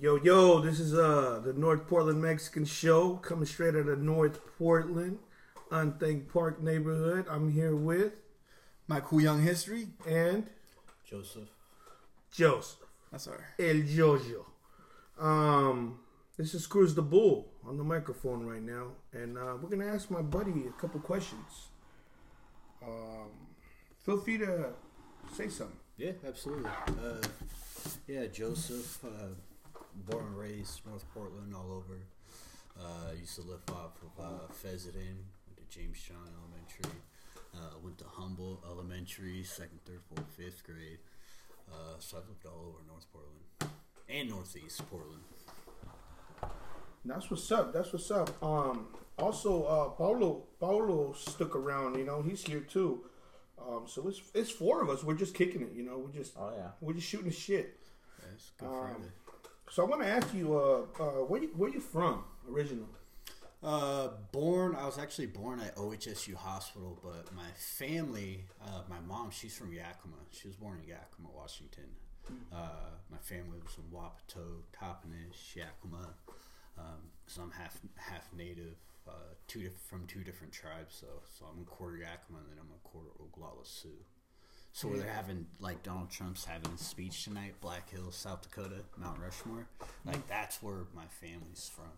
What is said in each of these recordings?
Yo, yo, this is uh the North Portland Mexican Show coming straight out of North Portland, Unthank Park neighborhood. I'm here with My cool young history. and Joseph. Joseph That's all right. El Jojo. Um, this is Cruz the Bull on the microphone right now, and uh, we're gonna ask my buddy a couple questions. Um, feel free to say something. Yeah, absolutely. Uh, yeah, Joseph, uh, born and raised North Portland, all over. Uh, used to live off of uh, Fessenden, went to James John Elementary, uh, went to Humboldt Elementary, second, third, fourth, fifth grade. Uh, so I've lived all over North Portland and Northeast Portland. That's what's up. That's what's up. Um, also, uh, Paulo Paulo stuck around. You know, he's here too. Um, so it's it's four of us. We're just kicking it. You know, we're just Oh yeah. we're just shooting the shit. That's good Um, Friday. So I want to ask you, uh, uh, where you where you from originally? Uh, born, I was actually born at OHSU Hospital, but my family, uh, my mom, she's from Yakima. She was born in Yakima, Washington. Uh, my family was from Wapato, Toppenish, Yakima. Um, so I'm half half native, uh, two from two different tribes. So so I'm a quarter Yakima, and then I'm a quarter Oglala Sioux. So where they're having like Donald Trump's having a speech tonight, Black Hills, South Dakota, Mount Rushmore. Like that's where my family's from.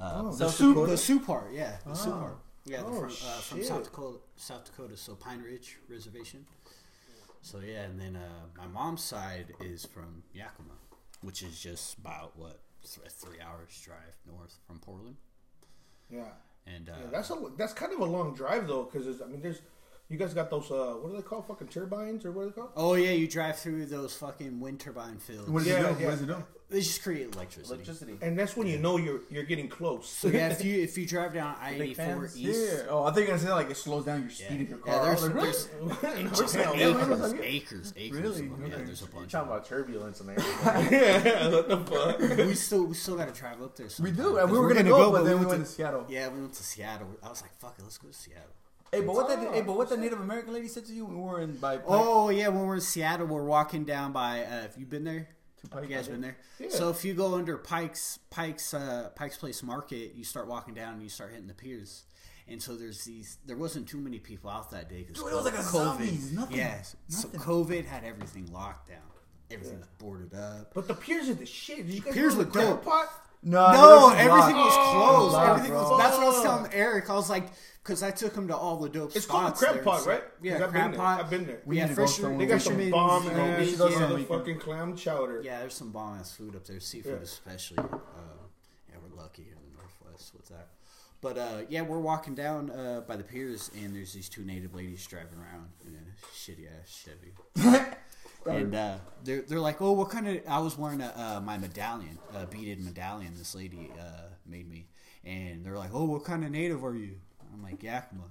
Uh, Oh, the, Sioux, the Sioux part, yeah, the Sioux Oh. part, yeah, Oh, from, uh, from. South Dakota, South Dakota, so Pine Ridge Reservation. So yeah, and then uh, my mom's side is from Yakima, which is just about what th- three hours drive north from Portland, Yeah, and uh, yeah that's a that's kind of a long drive though, because I mean, there's you guys got those uh, what are they called? Fucking turbines or what are they called? oh yeah, you drive through those fucking wind turbine fields. What does Yeah, it do? yeah. What does it do? They just create electricity. Electricity. And that's when you know you're you're getting close. So yeah, if you if you drive down I eighty Big four fans? east, Yeah. Oh, I think you're gonna say like it slows down your speed Yeah. of your Yeah, car. there's- like, there's- really? just Yeah, acres, yeah, yeah. acres, acres. Really? of them. Yeah, Okay. there's a bunch. You're talking about turbulence and everything. yeah, what the fuck? we still we still got to drive up there. We do. And we 'cause were gonna, go, but then we went went to Seattle. Yeah, we went to Seattle. I was like, "Fuck it, let's go to Seattle." Hey, but what that? Oh, Hey, but what the Native American lady said to you when we were in by? Oh yeah, when we're in Seattle, we're walking down by. Uh, have you been there? To Pike, you guys been there? Yeah. So if you go under Pike's Pike's uh, Pike's Place Market, you start walking down and you start hitting the piers. And so there's these. There wasn't too many people out that day because it was like a zombies, nothing, Yes, nothing. so COVID had everything locked down. Everything was boarded up. But the piers are the shit. Did you guys Piers were dope. pot? No, No, everything was was closed. Locked, everything bro. was. That's what I was telling Eric. I was like, because I took him to all the dope It's called the crab there. pot, So- right? Yeah, 'Cause I've crab been there. pot. I've been there. We yeah, need to go fisher- somewhere. They got some bomb meat. ass we should go some uh, fucking clam chowder. Yeah, there's some bomb ass food up there, seafood Yeah. especially. Uh, yeah, we're lucky here in the Northwest with that. But uh, yeah, we're walking down uh, by the piers, and there's these two native ladies driving around in a shitty ass Chevy. and uh, they're they're like, "Oh, what kind of?" I was wearing a, uh, my medallion, a beaded medallion. This lady uh, made me, and they're like, "Oh, what kind of native are you?" I'm like Yakima,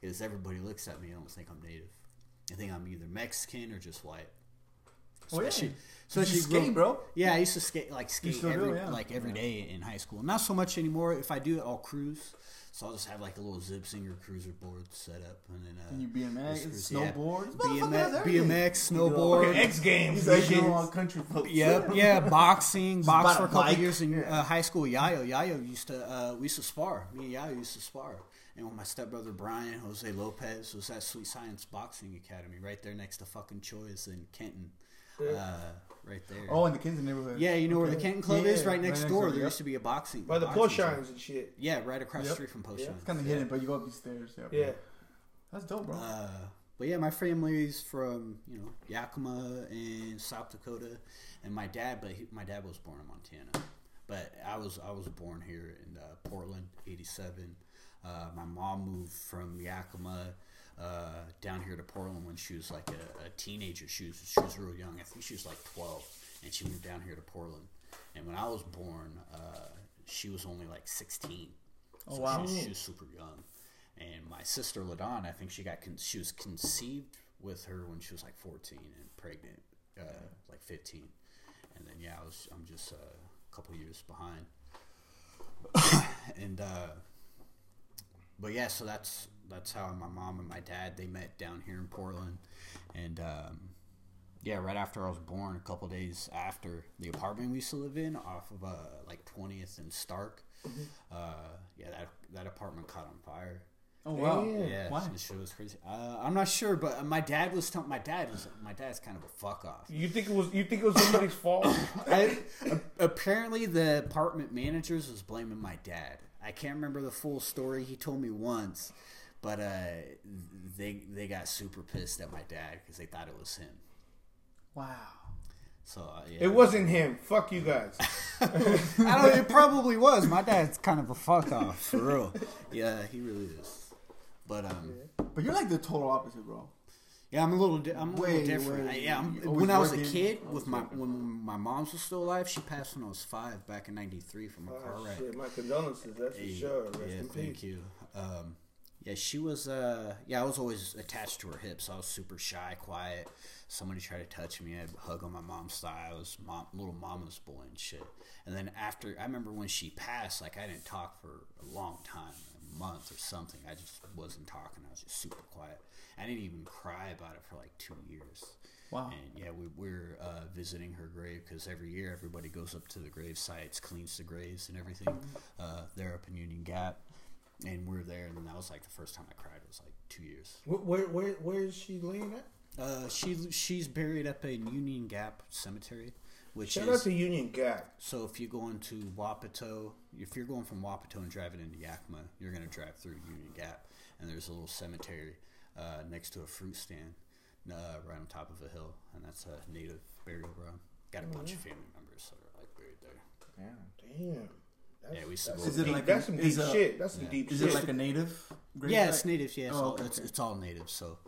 because everybody looks at me. and don't think I'm native. I think I'm either Mexican or just white. Oh, yeah. Especially, You skate, bro. Yeah, I used to skate like skate still do, every yeah. like every day in high school. Not so much anymore. If I do it, I'll cruise. So I'll just have like a little Zip Zinger cruiser board set up, and then uh, And you BMX, just cruise, yeah. snowboard, BMX, motherfucker. BMX, snowboard. Fucking X Games. He's like shit. country folks. Yep, yeah, boxing, box for a a couple bike. years in uh, high school. Yayo, Yayo used to, uh, we used to spar. Me and Yayo used to spar. And with my stepbrother Brian, Jose Lopez was at Sweet Science Boxing Academy, right there next to fucking Choice in Kenton, uh, right there. Oh, in the Kenton neighborhood. Yeah, you know where the Kenton Club Yeah, is, right yeah, next right door. door, There yep. used to be a boxing By the boxing push gym. shines and shit. Yeah, right across the Yep. street from Post Yeah. Shines. It's kind of hidden, but you go up these stairs. Yep. Yeah. That's dope, bro. Uh, but yeah, my family's from you know Yakima and South Dakota, and my dad. But he, my dad was born in Montana, but I was I was born here in uh, Portland, '87. Uh, my mom moved from Yakima uh, down here to Portland when she was like a, a teenager. She was she was real young. I think she was like 12, and she moved down here to Portland. And when I was born, uh, she was only like 16. Oh, So wow. She was, she was super young. And my sister Ladon, I think she got con- she was conceived with her when she was like 14 and pregnant, uh, like 15. And then yeah, I was I'm just uh, a couple years behind. and uh, but yeah, so that's that's how my mom and my dad they met down here in Portland, and um, Yeah, right after I was born, a couple days after the apartment we used to live in, off of uh, like twentieth and Stark. Mm-hmm. Uh, yeah, that that apartment caught on fire. Oh wow. Damn. Yeah, Why? this shit was crazy. Uh, I'm not sure, but my dad was telling my dad was my dad's kind of a fuck off. You think it was? You think it was somebody's fault? I, a- apparently, the apartment managers was blaming my dad. I can't remember the full story. He told me once, but uh, they they got super pissed at my dad because they thought it was him. Wow. So uh, yeah, It wasn't him. Fuck you guys. I don't. It probably was. My dad's kind of a fuck off for real. Yeah, he really is. But um, But you're like the total opposite, bro. yeah, I'm a little. Di- I'm a little different. way- I, yeah, I'm, when I was a working. kid, with my when my mom's was still alive, she passed when I was five back in '93 from a car Oh, wreck. shit, my condolences. That's for sure. Rest yeah, in thank peace. you. Um, yeah, she was. Uh, yeah, I was always attached to her hips. I was super shy, quiet. Somebody tried to touch me, I'd hug on my mom's thigh. I was mom, little mama's boy and shit. And then after, I remember when she passed, like I didn't talk for a long time, a month or something. I just wasn't talking. I was just super quiet. I didn't even cry about it for like two years. Wow. And yeah, we, we're uh, visiting her grave because every year everybody goes up to the grave sites, cleans the graves and everything. Uh, they're up in Union Gap, and we're there. And that was like the first time I cried. It was like two years. Where, where, where, is she laying at? Uh, she she's buried up in Union Gap Cemetery, which Shout is out to Union Gap. so if you go into Wapato, if you're going from Wapato and driving into Yakima, you're gonna drive through Union Gap, and there's a little cemetery uh, next to a fruit stand, uh, right on top of a hill, and that's a native burial ground. Got a bunch of family members that are like buried there. Yeah, Damn. That's, Yeah, we used to that's go Is it like that's a- some is deep a- shit. That's some Yeah. deep Is shit. it like a native? grave Yeah, it's natives. Yeah, it's, Oh, all, okay, it's, it's all native. So,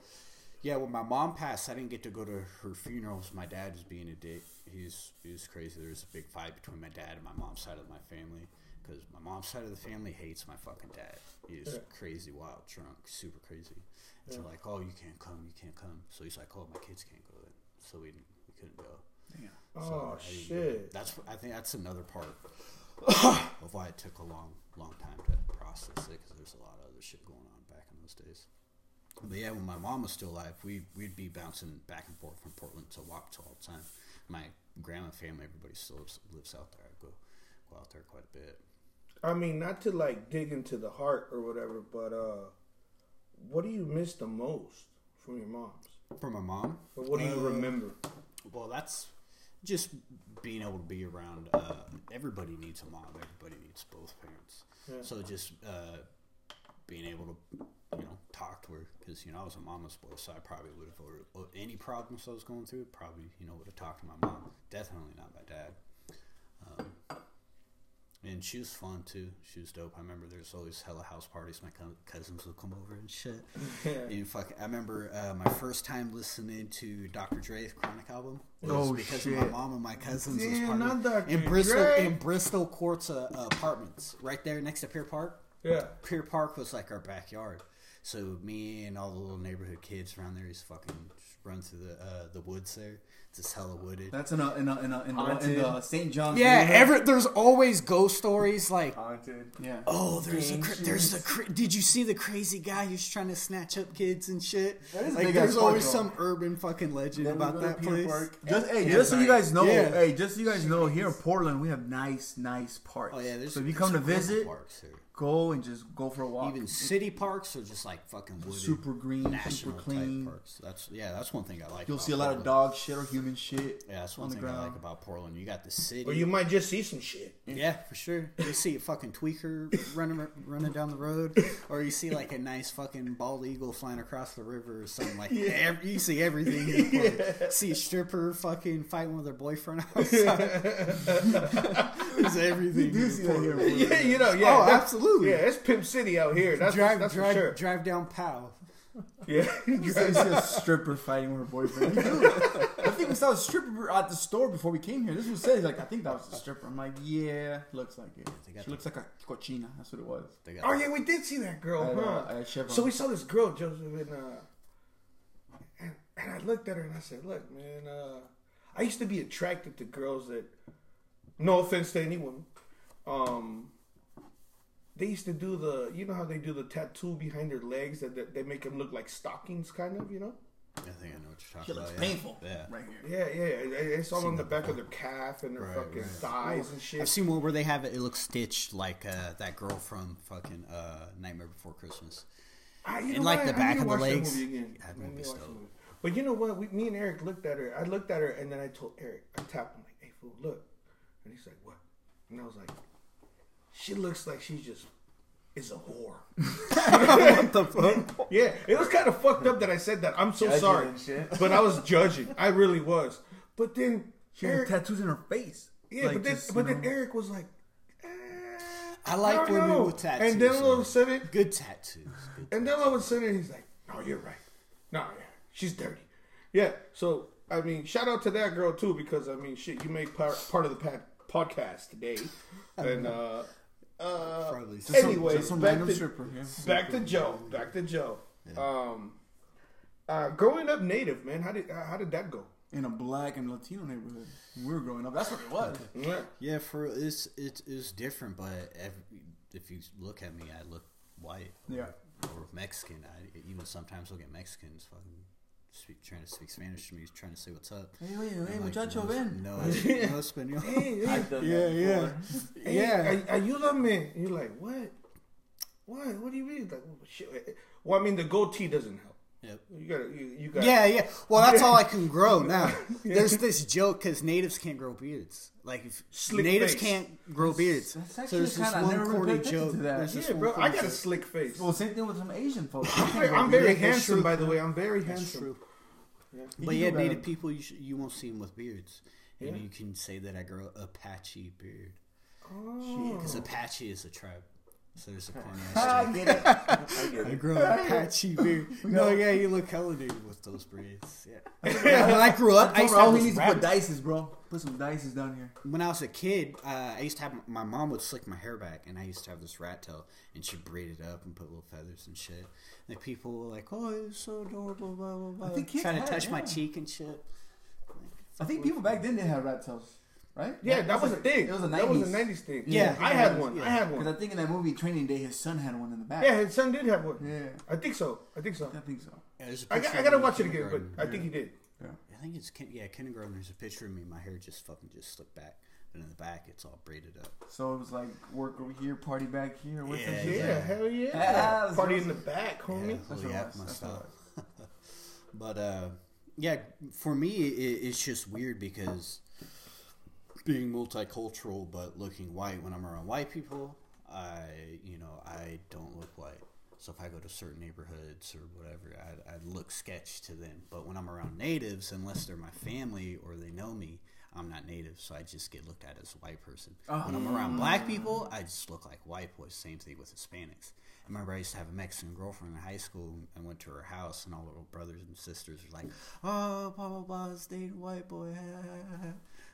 yeah, when my mom passed, I didn't get to go to her funerals. My dad was being a dick. He's he was crazy. There was a big fight between my dad and my mom's side of my family because my mom's side of the family hates my fucking dad. He's Yeah. crazy, wild, drunk, super crazy. And so like, oh, you can't come, you can't come. So he's like, oh, my kids can't go then. So we we couldn't go. Damn. oh I shit. That's I think that's another part of why it took a long, long time to process it because there's a lot of other shit going on back in those days. But yeah, when my mom was still alive, we we'd be bouncing back and forth from Portland to Wapato all the time. My grandma family, everybody still lives, lives out there. I go go out there quite a bit. I mean, not to like dig into the heart or whatever, but uh, what do you miss the most from your mom's? From my mom, Or what do you Uh, remember? Well, that's just being able to be around. Uh, everybody needs a mom. Everybody needs both parents. Yeah. So just uh, being able to, you know, talk to her because you know I was a mama's boy, so I probably would have any problems I was going through. Probably you know would have talked to my mom. Definitely not my dad. And she was fun too. She was dope. I remember there's always hella house parties. My co- cousins would come over and shit. Yeah. And fuck, I remember uh, my first time listening to Dr. Dre's Chronic album was Oh, because shit. of my mom and my cousins. was part not Dr. in Bristol, Dre. in Bristol Courts uh, apartments, right there next to Pier Park. Yeah. Pier Park was like our backyard. So me and all the little neighborhood kids around there used to fucking run through the uh, the woods there. It's just hella wooded. That's in a in a in a, in, the, in the St. John's. yeah, neighborhood. every, there's always ghost stories like Haunted. yeah. Oh, there's a Gang cra- there's a cra- did you see the crazy guy who's trying to snatch up kids and shit? That is like big there's ass always park, some urban fucking legend about that Pier place. Park. Just hey, Yeah, just so you guys know, Yeah. hey, just so you guys know, here in Portland we have nice, nice parks. Oh yeah, there's so if you there's come to some cool visit, parks here. Go and just go for a walk. even city parks are just like fucking wooded, super green, super clean. parks. That's yeah, that's one thing I like. You'll about see a lot of dog shit or human shit. Yeah, that's one on the thing I like about Portland. You got the city. Or you might just see some shit. Yeah, for sure. You see a fucking tweaker running running down the road, or you see like a nice fucking bald eagle flying across the river or something like. Ev- you see everything. in the. See a stripper fucking fighting with her boyfriend outside. There's everything. do see that here. yeah, you know, yeah. Oh, that's- absolutely. Yeah, it's Pimp City out here. That's drive, that's drive, for sure. drive down Powell. Yeah. You see you a stripper fighting with her boyfriend. We do. I think we saw a stripper at the store before we came here. This was said. He's like, I think that was a stripper. I'm like, yeah, looks like it. They got She looks like a cochina. That's what it was. They got oh yeah, we did see that girl, I, huh? uh, I So we saw this girl, Joseph, and uh, and, and I looked at her and I said, "Look, man, uh, I used to be attracted to girls that, no offense to anyone, um, they used to do the, you know how they do the tattoo behind their legs that, that they make them look like stockings, kind of, you know." I think I know what you're talking Shit looks about. yeah. painful. Yeah. Right here. Yeah, yeah. It's all Seen on the that back of their calf and their Right, fucking right. thighs and shit. I've seen one where they have it. It looks stitched like uh, that girl from fucking uh, Nightmare Before Christmas. I, you And know like what? the I back need to of the watch that legs. movie again. That I need to movie's watch movie. But you know what? We, me and Eric looked at her. I looked at her and then I told Eric, I tapped him like, "Hey, fool, look," and he's like, "What?" And I was like, "She looks like she just is a whore." what the fuck? Yeah, it was kind of fucked up that I said that. I'm so Judging sorry, and shit. but I was judging. I really was. But then She has Eric, tattoos in her face. yeah, Like, but then just, but then know. Eric was like, eh, I like don't women know. with tattoos. And then all of a sudden, good tattoos. Good And then all of a sudden he's like, "No, you're right. No, yeah, she's dirty." Yeah. So I mean, shout out to that girl too because I mean, shit, you made part part of the pa- podcast today, and uh, uh, Probably. Just some- anyway, just some back random to stripper, yeah. back to Joe, back to Joe. Um, uh, growing up native, man, how did uh, how did that go? in a black and Latino neighborhood. When we were growing up. That's what it was. Yeah. Yeah, for it's it is different, but every, if you look at me, I look white. Yeah. Or Mexican. I even sometimes look at Mexicans fucking speak, trying to speak Spanish to me, trying to say what's up. Hey, wait, I'm hey, like, muchacho, no, ven. No, no español. Hey, hey, Yeah, yeah, hey, yeah. ay- ayúdame. You're like, what? What? What do you mean? Like, oh, shit. Eh, eh. Well, I mean, the goatee doesn't help. Yep. You gotta, you, you got. Yeah, yeah. Well, that's all I can grow now. There's this joke because natives can't grow beards. Like if Slick natives face. can't grow beards, that's so actually there's this kinda- one never really corny joke. to that. Yeah, bro. I got a slick face. Well, same thing with some Asian folks. I'm very Yeah, that's handsome, true. by the way. I'm very That's handsome. true. You But yeah, native people, you, sh- you won't see them with beards. And Yeah. you can say that I grow Apache beard. Oh. Because Apache is a tribe. So there's a corny I ass get it. I get I it. grow Apache beard. No, yeah, you look hella native with those braids. Yeah. when I grew up, I used to all have he to put dices, bro. Put some dices down here. When I was a kid, uh, I used to have my mom would slick my hair back, and I used to have this rat tail, and she'd braid it up and put little feathers and shit. And people were like, "Oh, it's so adorable," blah blah blah. I think kids trying to had, touch my cheek and shit. I think people back then did have rat tails, right? Yeah, that was a thing. It was a That was a 90s. 90s thing. Yeah. I had one. I had one. Because. I think in that movie Training Day, his son had one in the back. Yeah, his son did have one. Yeah. I think so. I think so. I think so. Yeah, there's a I, picture got, I of gotta watch it again, but kindergarten. I think he did. Yeah. I think it's yeah, kindergarten. There's a picture of me. My hair just fucking just slicked back, but in the back it's all braided up. So it was like work over here, party back here. What's Yeah, Yeah, shit? Yeah. hell yeah. Yeah, that's Party in the back, homie. Yeah, That's holy what it heck, was. my stuff. what But uh, yeah, for me it, it's just weird because being multicultural but looking white when I'm around white people, I you know I don't look white. So if I go to certain neighborhoods or whatever, I I look sketch to them. But when I'm around natives, unless they're my family or they know me, I'm not native, so I just get looked at as a white person. When I'm around ah. black people, I just look like white boys. Same thing with Hispanics. I remember I used to have a Mexican girlfriend in high school. and went to her house, and all her little brothers and sisters were like, "Oh, blah blah blah, is white boy."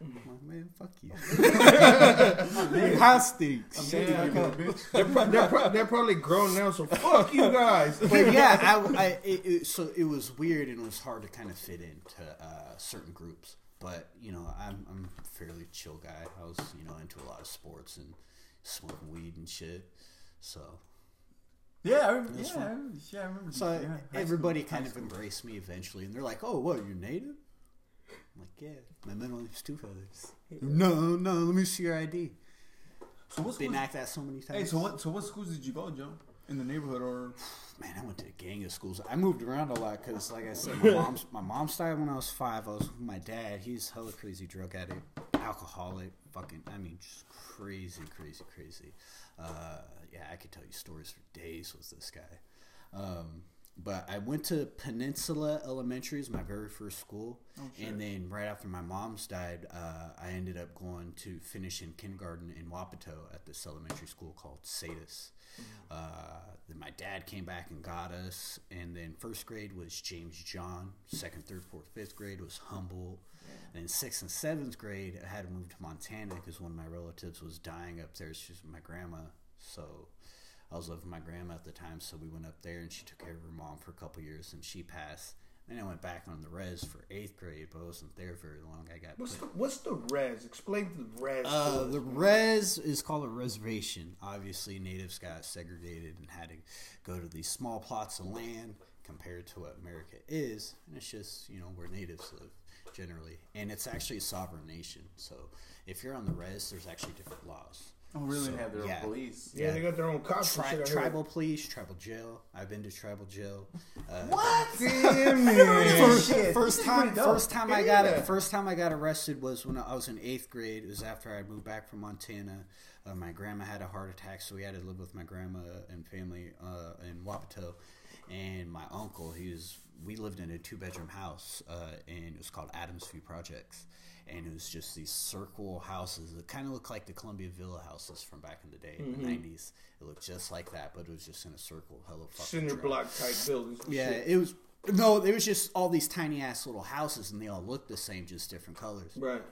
I'm like, man, fuck you. Your house stinks. Yeah, they're, pro- they're, pro- they're probably grown now, so fuck you guys. but yeah, I, I it, it, so it was weird and it was hard to kind of fit into uh, certain groups. But you know, I'm I'm a fairly chill guy. I was you know into a lot of sports and smoking weed and shit. So Yeah, I yeah. I yeah, I remember. so yeah, high school, everybody kind of school. embraced me eventually, and they're like, "Oh, what? You're native?" I'm like, "Yeah, my middle name's Two Feathers." No, no, let me see your ID. So what Didn't schools? act that so many times. Hey, so what? So what schools did you go, Joe? In the neighborhood, or Man, I went to a gang of schools. I moved around a lot because, like I said, my mom's my mom died when I was five. I was with my dad. He's hella crazy drug addict, alcoholic, fucking. I mean, just crazy, crazy, crazy. Uh, yeah, I could tell you stories for days with this guy. Um, but I went to Peninsula Elementary as my very first school, and then right after my mom's died, uh, I ended up going to finish in kindergarten in Wapato at this elementary school called Satus. Uh, then my dad came back and got us, and then first grade was James John. Second, third, fourth, fifth grade was Humboldt. Then sixth and seventh grade, I had to move to Montana because one of my relatives was dying up there. She was my grandma, so I was living with my grandma at the time. So we went up there, and she took care of her mom for a couple years, and she passed. Then I went back on the res for eighth grade, but I wasn't there very long. I got What's put the, what's the res? Explain the res. uh, the res is called a reservation. Obviously, natives got segregated and had to go to these small plots of land compared to what America is, and it's just you know where natives live generally, and it's actually a sovereign nation. So if you're on the res, there's actually different laws. Oh, really? So, They have their yeah. own police. Yeah, Yeah. they got their own cops and Tri- shit. Tribal police, tribal jail. I've been to tribal jail. Uh, What? Damn First- First time, first time I got it. First time I got arrested was when I was in eighth grade. It was after I moved back from Montana. Uh, my grandma had a heart attack, so we had to live with my grandma and family uh, in Wapato. And my uncle, he was. We lived in a two bedroom house, uh, and it was called Adams View Projects. And it was just these circle houses that kind of looked like the Columbia Villa houses from back in the day, in the mm-hmm. '90s. It looked just like that, but it was just in a circle. Hello, fucking Cinder block type buildings. Yeah, shit. it was no, it was just all these tiny ass little houses, and they all looked the same, just different colors. Right.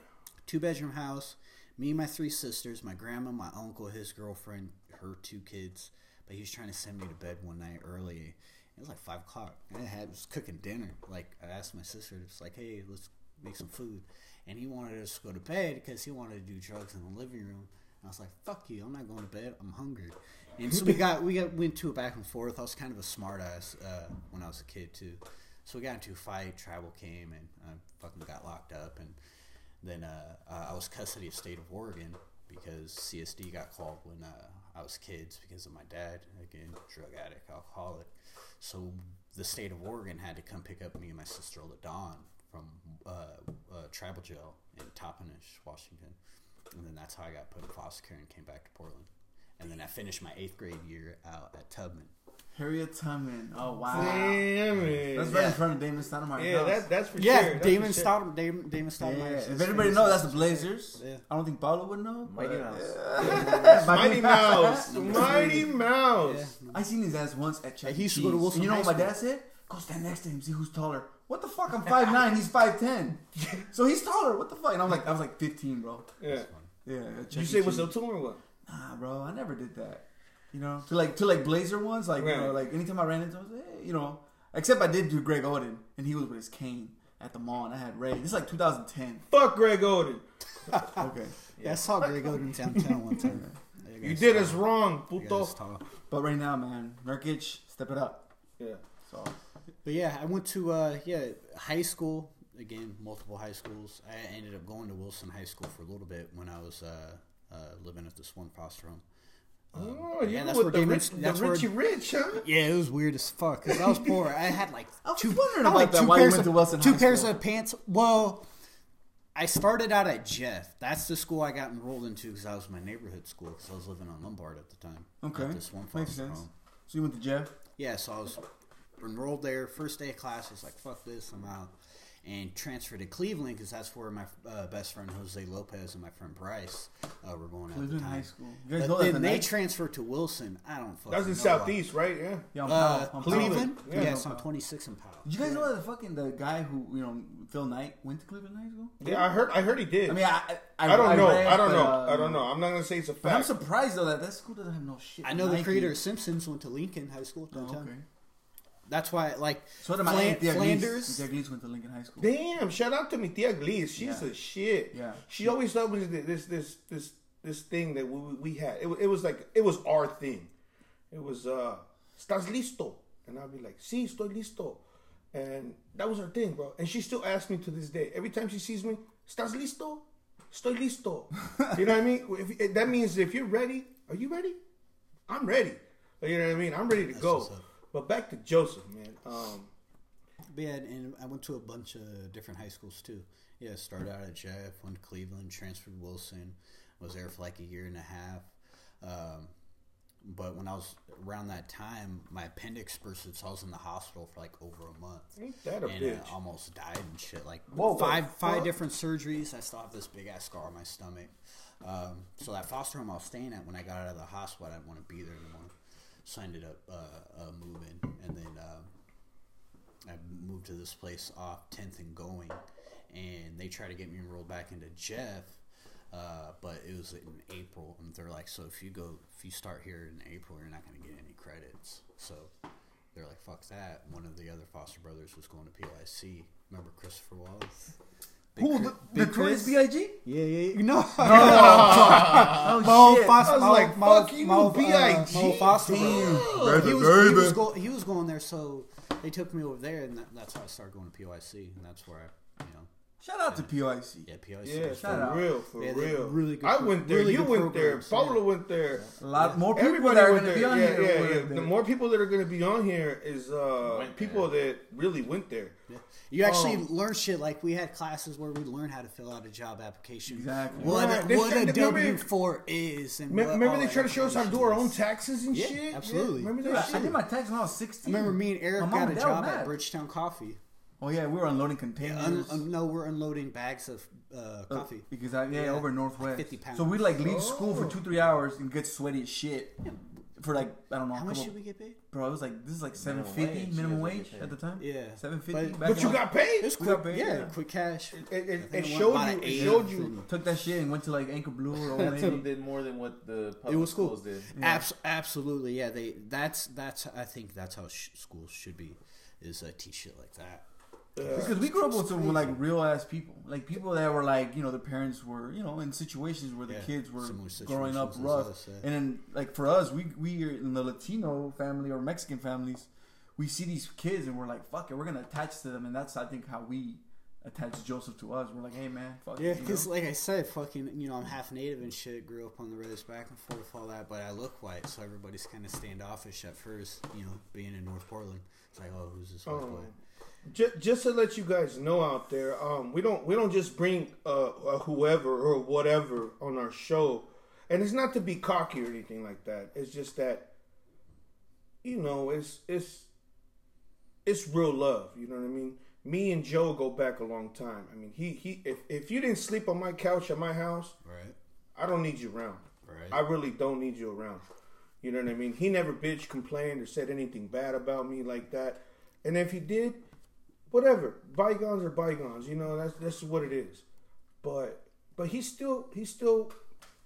Two bedroom house, me and my three sisters, my grandma, my uncle, his girlfriend, her two kids. But he was trying to send me to bed one night early. It was like five o'clock. And I had was cooking dinner. Like I asked my sister, it's like, hey, let's make some food. And he wanted us to go to bed because he wanted to do drugs in the living room. And I was like, fuck you, I'm not going to bed. I'm hungry. And so we got we got went to a back and forth. I was kind of a smart ass uh, when I was a kid too. So we got into a fight. Tribal came and I fucking got locked up. And then uh, I was custody of state of Oregon because CSD got called when uh, I was kids because of my dad again drug addict, alcoholic. So the state of Oregon had to come pick up me and my sister Ladon from uh, uh, tribal jail in Toppenish, Washington, and then that's how I got put in foster care and came back to Portland. And then I finished my eighth grade year out at Tubman. Harriet Tubman. Oh wow. Damn it. That's right Yeah. in front of Damon Stoudemire. yeah, that, that's for Yeah, sure. That's Damon for sure. Stoudemire. Damon, Damon Yeah, Stoudemire. is if his anybody knows, that's the Blazers. Yeah. I don't think Paulo would know. Mighty Mouse. Yeah. Mighty Mouse. Number Mighty three. Yeah. I seen his ass once at Chuck he E. used to go to Cheese. Wilson And you know High what my School. dad said? Go stand next to him, see who's taller. What the fuck? I'm 5'9", he's 5'10". So he's taller. What the fuck? And I'm like, I was like 15, bro. Yeah. Yeah. at You say what's Cheese. up to him or what? Nah, bro, I never did that. You know, to like to like Blazer ones, like you know, like anytime I ran into, him, I was, hey, you know, except I did do Greg Oden, and he was with his cane at the mall, and I had Ray. This is like 2010. Fuck Greg Oden. Okay, Yeah, I saw Greg Oden downtown one time. That You did tall. us wrong, puto. but right now, man, Nurkic, step it up. Yeah. So But yeah, I went to uh, yeah high school again, multiple high schools. I ended up going to Wilson High School for a little bit when I was uh, uh, living at this one foster home. Um, Oh, yeah, that's with where the, Damon. rich, the That's where. Rich, huh? Yeah, it was weird as fuck because I was poor. I had like I was two, wondering I had, about that, two why you pairs went of, to Wilson two High pairs School. of pants. Well, I started out at Jeff. That's the school I got enrolled into because I was my neighborhood school because I was living on Lombard at the time. Okay. At this one Makes sense. home. so you went to Jeff. Yeah, so I was enrolled there. First day of class, I was like, "Fuck this, I'm out," and transferred to Cleveland because that's where my uh, best friend Jose Lopez and my friend Bryce uh, were going at the Cleveland time. High School. You guys But know then the they night? transferred to Wilson. I don't fucking That's in know Southeast, right? Yeah. yeah, I'm why. Uh, I'm Cleveland. Powell. Yeah. Yes, I'm 26 in Powell. Did you guys know that the fucking the guy who you know Phil Knight went to Cleveland High School? Yeah, I heard. I heard he did. I mean, I I, don't know. read, I don't but, know. uh, I don't know. I'm not gonna say it's a fact. I'm surprised though that that school doesn't have no shit. I know the creator of Simpsons went to Lincoln High School Oh, downtown. okay. That's why, like, So did my Flan- aunt Thea Flanders. Glees. Thea Glees went to Lincoln High School. Damn! Shout out to me, Tia Glees. She's Yeah. a shit. Yeah. She always told me this this this this, this thing that we, we had. It, it was like it was our thing. It was uh, "Estás listo?" And I'd be like, "Sí, estoy listo." And that was her thing, bro. And she still asks me to this day. Every time she sees me, "Estás listo?" Estoy listo. you know what I mean? If, if- that means if you're ready, are you ready? I'm ready. You know what I mean? I'm ready to go. But back to Joseph, man. Um, yeah, and I went to a bunch of different high schools too. Yeah, started out at Jeff, went to Cleveland, transferred to Wilson, was there for like a year and a half. Um, but when I was around that time, my appendix burst, so I was in the hospital for like over a month. ain't that a and bitch? I almost died and shit. Like Whoa, five what five different surgeries. I still have this big ass scar on my stomach. Um, so that foster home I was staying at when I got out of the hospital, I didn't want to be there anymore. So I ended up uh, uh, moving, and then um, I moved to this place off Tenth and Going, and they tried to get me enrolled back into Jeff. Uh, but it was in April, and they're like, "So if you go, if you start here in April, you're not going to get any credits." So they're like, "Fuck that." One of the other foster brothers was going to PIC. Remember Christopher Wallace? Big Who Chri- the, Big the Chris Chris? B.I.G. Yeah, yeah, yeah. No, Oh Mo shit! Foster, I was Mo, like, Mo, fuck you, Mo, uh, B.I.G.. Mo Foster. Damn. bro. He was, he, was go, he was going there, so they took me over there, and that, that's how I started going to PYC, and that's where I, you know, Shout out to PYC. yeah, PYC. Yeah, is for Shout out. real, for Yeah, real. really good I pro- went there. really you good went there. programs, Paulo yeah. went there. A lot more people Everybody that are went going to be there. on yeah, here. yeah, would yeah. The more people that are going to be on here is uh, people there. that really went there. Yeah. You actually Um, learn shit like we had classes where we learned how to fill out a job application. Exactly. What, Right. a, They what tried a to- remember- W four is. And Me- what Remember they that tried to show us how to do our own taxes and shit. absolutely. remember that I, I did my taxes when I was I 16. remember me and Eric got a and dad were job at mad. Bridgetown Coffee. Oh yeah, we were unloading Yeah, containers. un, un, no, we're unloading bags of uh, Uh, coffee. Because I, yeah, Yeah. over Northwest. 50 pounds. So we like leave school for Oh. two, three hours and get sweaty as shit for like I don't know. How a much couple, should we get paid? Bro, it was like this is like seven fifty Minimum wage, minimum wage at the time. Yeah, seven fifty. But- But you got paid. It was We quick, got paid, yeah, yeah. quick cash. It, it, I it, it showed you. It showed you. Took that shit and went to like Anchor Blue or Old Some Lady. did more than what the public It was cool. schools did. Abs- absolutely, yeah. They that's that's I think that's how sh- schools should be is uh, teach shit like that. Because we grew up with some like real ass people, like people that were like you know the parents were you know in situations where the Yeah, kids were growing up rough, us, yeah. and then like for us, we we are in the Latino family or Mexican families, we see these kids and we're like fuck it, we're gonna attach to them, and that's I think how we attach Joseph to us. We're like, hey man, fuck Yeah, because like I said, fucking, you know, I'm half native and shit. Grew up on the roads back and forth, all that. But I look white, so everybody's kind of standoffish at first. You know, being in North Portland, it's like, oh, who's this white Oh. boy? Just, just to let you guys know out there, um, we don't we don't just bring uh, whoever or whatever on our show, and it's not to be cocky or anything like that. It's just that, you know, it's it's it's real love. You know what I mean? Me and Joe go back a long time. I mean, he he if if you didn't sleep on my couch at my house, Right, I don't need you around. right. I really don't need you around. You know what I mean? He never bitch, complained, or said anything bad about me like that. And if he did, whatever. Bygones are bygones. You know that's that's what it is. But but he's still he's still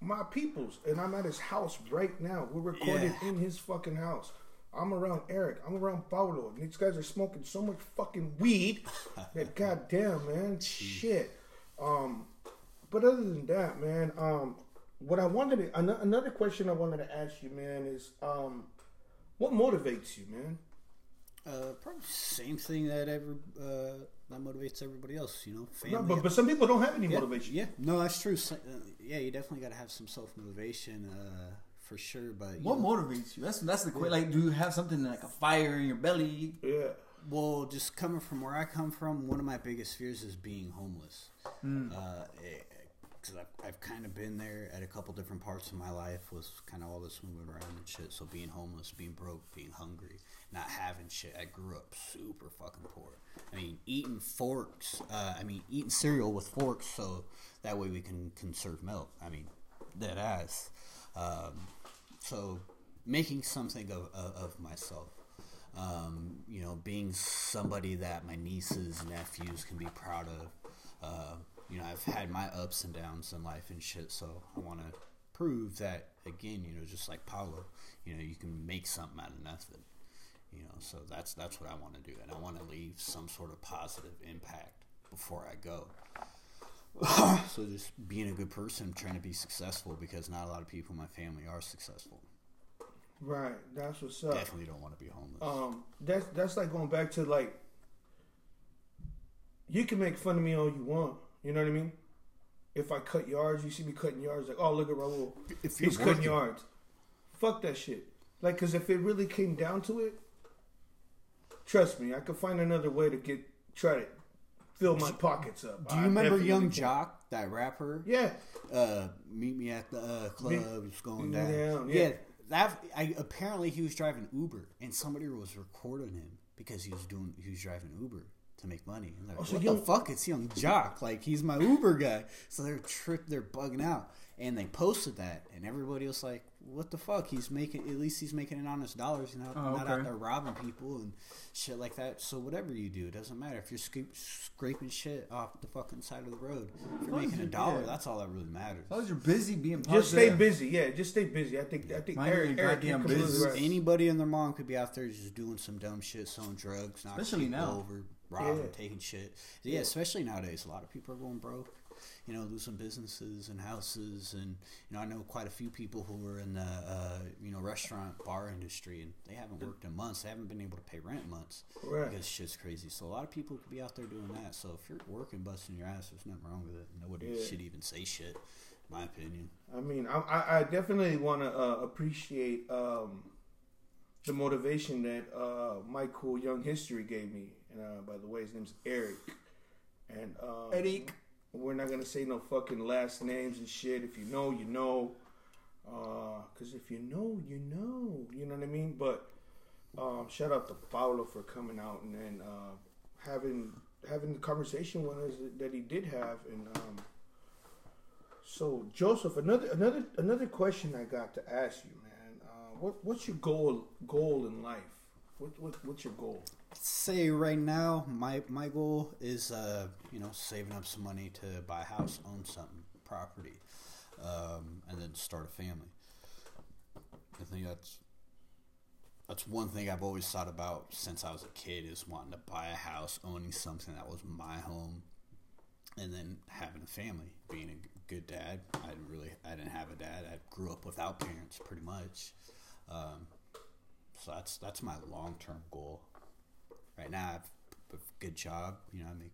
my people's, and I'm at his house right now. We're recording Yeah. in his fucking house. I'm around Eric. I'm around Paulo. And these guys are smoking so much fucking weed that goddamn man, shit. Um, but other than that, man, um, what I wanted to, ano- another question I wanted to ask you, man, is um, what motivates you, man? Uh, probably same thing that every uh, that motivates everybody else. You know, family. No, but but some people don't have any yeah, motivation. Yeah, no, that's true. So, uh, yeah, you definitely got to have some self motivation uh, for sure. But what know, motivates you? That's that's the question. Like, do you have something like a fire in your belly? Yeah. Well, just coming from where I come from, one of my biggest fears is being homeless. Hmm. Because I've, I've kind of been there at a couple different parts of my life, was kind of all this moving around and shit. So being homeless, being broke, being hungry, not having shit. I grew up super fucking poor. I mean, eating forks. Uh, I mean, eating cereal with forks, so that way we can conserve milk. I mean, dead ass. Um, so making something of, of, of myself um, you know, being somebody that my nieces, nephews can be proud of. Uh, you know, I've had my ups and downs in life and shit, so I want to prove that again. You know, just like Paulo, you know, you can make something out of nothing. You know, so that's that's what I want to do, and I want to leave some sort of positive impact before I go. so just being a good person, trying to be successful, because not a lot of people in my family are successful. Right. That's what's up. Definitely don't want to be homeless. Um, that's that's like going back to like you can make fun of me all you want. You know what I mean? If I cut yards, you see me cutting yards, like, oh look at Raul, If he's cutting yards. Fuck that shit. Like, cause if it really came down to it, trust me, I could find another way to get try to fill my pockets up. Do you I remember Young can. Jock, that rapper? Yeah. Uh, meet me at the uh, club. Meet- It's going down. yeah. Yeah, that. I apparently he was driving Uber, and somebody was recording him because he was doing. He was driving Uber to make money. And they're oh, like, Oh, so what Young- the fuck? It's Yung Joc. Like he's my Uber guy. So they're tripped. They're bugging out, and they posted that, and everybody was like, "What the fuck? He's making. At least he's making an honest dollars. You know, Oh, not out there robbing people and shit like that. So whatever you do, it doesn't matter if you're scoop, scraping shit off the fucking side of the road. If you're making a dollar, yeah. that's all that really matters. As long as you're busy being Just stay busy. Yeah, just stay busy. I think I think Mind Eric, Eric, goddamn you're completely business. right. Anybody and their mom could be out there just doing some dumb shit, selling drugs, knocking Especially people now. over, robbing, Yeah. taking shit. Yeah, especially nowadays. A lot of people are going broke. you know, losing businesses and houses, and you know, I know quite a few people who are in the uh, you know restaurant bar industry, and they haven't worked in months. They haven't been able to pay rent in months Right. because shit's crazy. So a lot of people could be out there doing that. So if you're working, busting your ass, there's nothing wrong with it. Nobody Yeah. should even say shit, in my opinion. I mean, I, I, I definitely want to uh, appreciate um, the motivation that uh, my cool young history gave me. And uh, by the way, his name's Eric. And um, Eric. we're not gonna say no fucking last names and shit. If you know, you know. Because if you know, you know. You know what I mean? But um, shout out to Paulo for coming out and then uh, having having the conversation with us that he did have. And um, so, Joseph, another another another question I got to ask you, man. Uh, what what's your goal goal in life? What, what what's your goal? Say right now my my goal is uh you know saving up some money to buy a house own something property um and then start a family. I think that's that's one thing i've always thought about since i was a kid is wanting to buy a house owning something that was my home and then having a family. Being a good dad i didn't really i didn't have a dad. I grew up without parents pretty much. Um, so that's that's my long-term goal right now I have a good job. You know, I make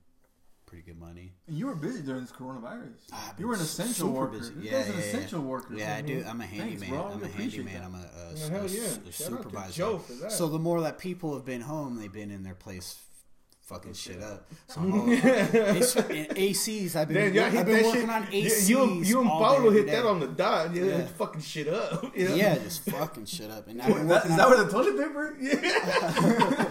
pretty good money. And you were busy during this coronavirus. You were an essential worker. busy. Yeah, guy's an yeah, yeah. essential worker. Yeah, I do. I'm a handyman. bro. I'm a handyman. that. I'm a, a, Yeah, a- yeah. a Shout out to supervisor. Joe for that. So the more that people have been home, they've been in their place fucking shit up. So I'm all, ACs. I've been, Damn, I've been working shit. on ACs. You, and- you and Paulo hit that on the dot. You Yeah. yeah. fucking shit up. You know? Yeah, just fucking shit up. And I've been That, is that where the toilet paper?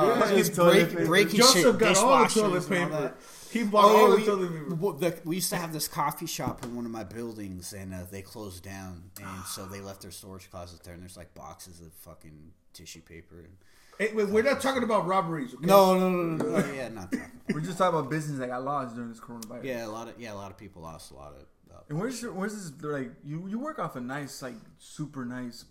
no, Yeah, just it's break, breaking Joseph shit, got all the dishwashers toilet and paper. that. He bought Oh, all the we, toilet paper. the, we used to have this coffee shop in one of my buildings, and uh, they closed down, and so they left their storage closet there, and there's like boxes of fucking tissue paper. And... Hey, wait, we're not talking about robberies. Okay? No, no, no, no, no. yeah, not talking. We're just talking about business that got lost during this coronavirus. Yeah, a lot of yeah, a lot of people lost a lot of. Uh, And where's your, where's this like you you work off a nice like super nice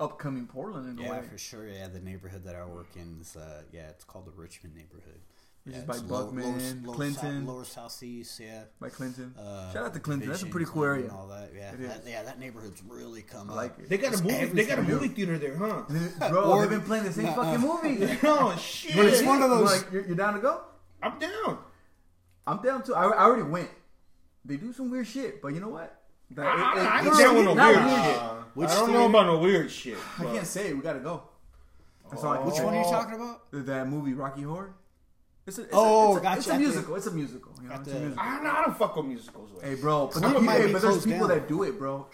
upcoming Portland in a yeah, way. for sure. Yeah, the neighborhood that I work in is uh, yeah, it's called the Richmond neighborhood. Which yeah, is by it's low- Buckman, lower, Clinton. lower, south, lower southeast. Yeah. By Clinton. Uh, Shout out to Clinton. That's a pretty cool Clinton, area. All that. Yeah, It that, is. yeah, that neighborhood's really come I up. it. They got a movie. They got a movie theater there, huh? Bro, Or- they've been playing the same fucking movie. oh shit! But it's one of those- Like, you're, you're down to go? I'm down. I'm down too. I, I already went. They do some weird shit, but you know what? That- I, I, I it- ain't it- down with no not weird weird. Shit. Which I don't know about no weird shit. I can't say it. We gotta go. That's all I can Which say. one are you talking about? That movie, Rocky Horror. It's a, it's Oh, a, it's a, gotcha. it's a musical. It's a musical. You know, at it's a the- musical. I, I don't fuck with musicals. Way. Hey, bro. But, Clinton there- might hey, but there's people down. that do it, bro.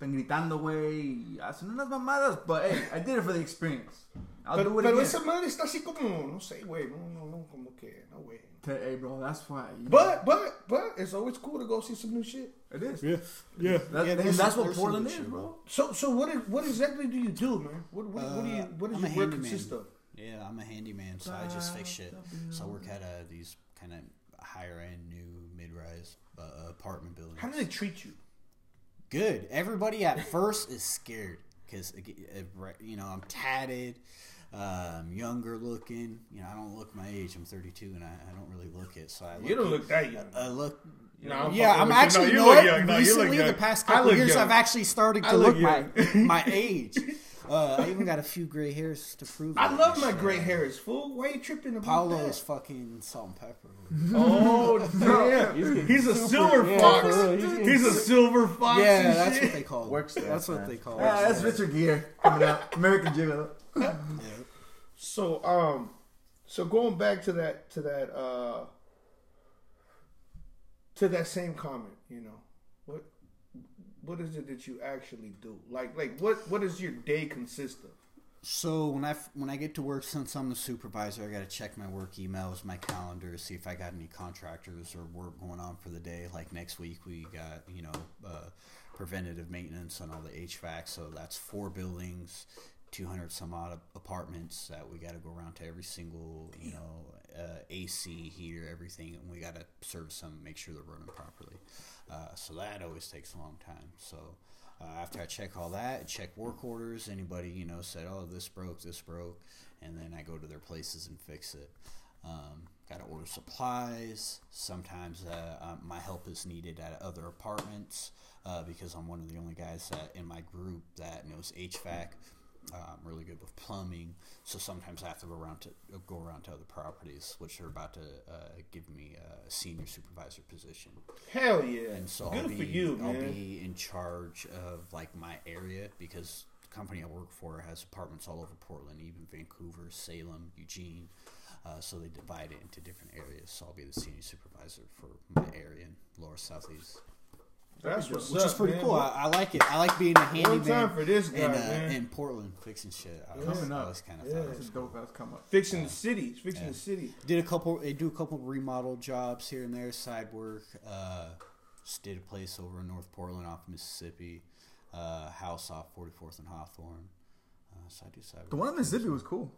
Están gritando, güey. Hacen unas mamadas. But hey, I did it for the experience. I'll pero do it pero again. esa madre está así como, no sé, güey. No, no, no, como que, no, güey. Hey, bro, that's why. you know, But, but, but, it's always cool to go see some new shit. it is. Yeah, yeah. That, yeah and that's what Portland is, shit, bro. So, so what, is, what exactly do you do, man? What, what, what do you, what does Uh, I'm a your work handyman. consist of? Yeah, I'm a handyman, so I just fix shit. So I work at uh, these kind of higher end, new mid rise uh, apartment buildings. How do they treat you? Good. Everybody at first is scared because you know I'm tatted, uh, I'm younger looking. You know I don't look my age. I'm 32 and I, I don't really look it. So I look You don't look that young. I look. No, I'm yeah, I'm actually No, you know look what? young. No, you look recently young. the past couple years young. I've actually started I to look look, my my age. Uh, I even got a few gray hairs to prove. It. I love my shit. gray hairs, fool. Why are you tripping about Paulo that? is fucking salt and pepper. Oh, damn. He's a silver yeah, fox. He's He's a silver fox. Yeah, and that's shit. what they call. it. Work stats, That's what they call. Yeah, it. that's Richard Gere coming out. American Gigolo. Yeah. So, um, so going back to that, to that, uh, to that same comment, you know, what, what is it that you actually do? Like, like what, what does your day consist of? So when I when I get to work, since I'm the supervisor, I got to check my work emails, my calendar, see if I got any contractors or work going on for the day. Like next week, we got you know uh, preventative maintenance on all the HVAC. So that's four buildings, 200 some odd apartments that we got to go around to every single you know uh, AC, heater, everything, and we got to service them, make sure they're running properly. Uh, so that always takes a long time. So. Uh, after I check all that, check work orders. Anybody you know said, "Oh, this broke, this broke," and then I go to their places and fix it. got to order supplies. Sometimes uh, um, my help is needed at other apartments uh, because I'm one of the only guys that in my group that knows HVAC. I'm really good with plumbing, so sometimes I have to go around to go around to other properties, which are about to uh, give me a senior supervisor position. Hell yeah. And so Good I'll be for you, I'll man. be in charge of like my area because the company I work for has apartments all over Portland, even Vancouver, Salem, Eugene. Uh, so they divide it into different areas. So I'll be the senior supervisor for my area in Lower Southeast, That's what's which up, is pretty man. cool. I, I like it. I like being a handyman time for this guy, in, uh, in Portland fixing shit. I was, Coming I up. was kind of Yeah. thought it That's was a dope ass come up. fixing the city. Fixing Yeah. the city. Did a couple. They do a couple remodel jobs here and there, side work. Uh, just did a place over in North Portland, off Mississippi. Uh, house off 44th and Hawthorne. So I do side. The one in Mississippi was cool.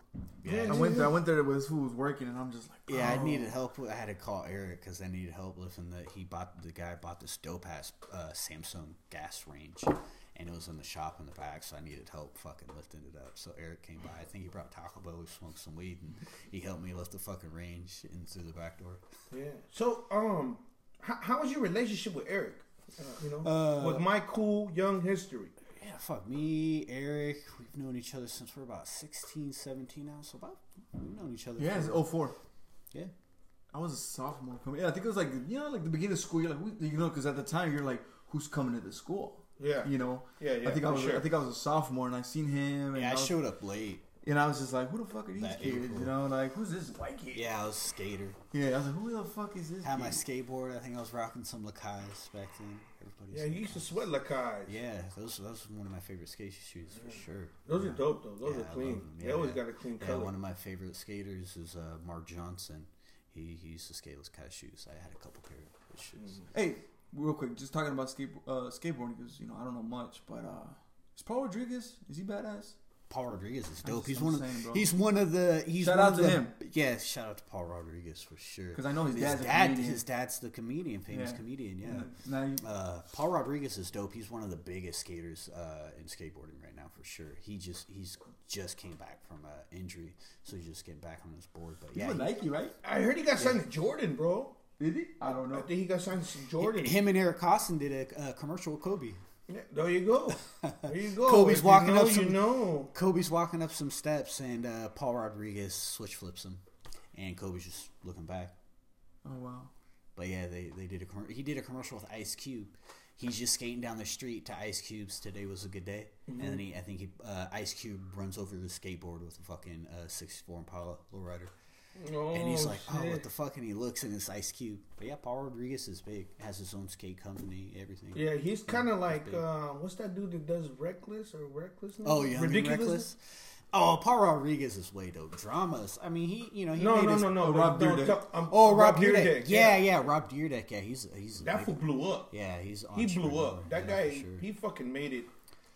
Yeah, I went there. I went there with who was working, and I'm just like, yeah. I oh. needed help. I had to call Eric because I needed help lifting the. He bought the guy bought this dope ass uh, Samsung gas range, and it was in the shop in the back. So I needed help fucking lifting it up. So Eric came by. I think he brought Taco Bell. We smoked some weed, and he helped me lift the fucking range in through the back door. Yeah. So, um, how, how was your relationship with Eric? Uh, you know, Uh, with my cool young history. Yeah, fuck me, Eric. We've known each other since we're about 16, 17 now. So about we've known each other. Yeah, it's for, 04. yeah. I was a sophomore coming. Yeah, I think it was like you know, like the beginning of school. You're like, who- you know, because at the time you're like, who's coming to the school? Yeah. You know. Yeah, yeah, I think I was. sure. I think I was a sophomore, and I seen him, and Yeah, I I was, showed up late. and I was just like, who the fuck are these That kids? April. You know, like who's this white kid? Yeah, I was a skater. Yeah, I was like, who the fuck is this? Had my skateboard. I think I was rocking some Lakais back then. Everybody's Yeah, you used to sweat Lakai's. Yeah, those those were one of my favorite skate shoes for sure. Those yeah. are dope though. Those Yeah, are I clean. love 'em. They always got a clean Yeah, color. one of my favorite skaters is uh, Mark Johnson. He, he used to skate those kind of shoes. I had a couple pair of his shoes. Hey, real quick, just talking about skate, uh, skateboarding because you know I don't know much, but uh, is Paul Rodriguez is he badass? Paul Rodriguez is dope. He's I'm one of saying, bro. he's one of the he's Shout one out of to the, him. Yeah, shout out to Paul Rodriguez for sure. Because I know his his dad's dad comedian. his dad's the comedian, famous Yeah. comedian. Yeah. Now you, Uh, Paul Rodriguez is dope. He's one of the biggest skaters uh, in skateboarding right now for sure. He just he's just came back from an injury, so he's just getting back on his board. But yeah, he- Nike, right? I heard he got signed to Jordan, bro. Did he? I don't know. I think he got signed to Jordan. him and Eric Koston did a, a commercial with Kobe. Yeah, there you go. There you go. Kobe's If you walking know, up You some- know. Kobe's walking up some steps, and uh, Paul Rodriguez switch flips him, and Kobe's just looking back. Oh wow. But yeah, they, they did a commer- he did a commercial with Ice Cube. He's just skating down the street to Ice Cube's "Today Was a Good Day," and then he I think he uh, Ice Cube runs over the skateboard with a fucking uh, '64 Impala lowrider, Oh, and he's like, "Oh, what the fuck?" And he looks and it's Ice Cube. But yeah, Paul Rodriguez is big. Has his own skate company, everything. Yeah, he's kind of like uh, what's that dude that does Reckless or Reckless? Oh, yeah, Reckless. Oh, Paul Rodriguez is way dope. Dramas. I mean, he you know he No, made no, his, no, no. Oh, Rob no, um, Oh, Rob, Dyrdek. Yeah, yeah. yeah, Rob Dyrdek. Yeah, he's he's That fool blew up. Yeah, he's He blew up. That Yeah, guy, sure. he fucking made it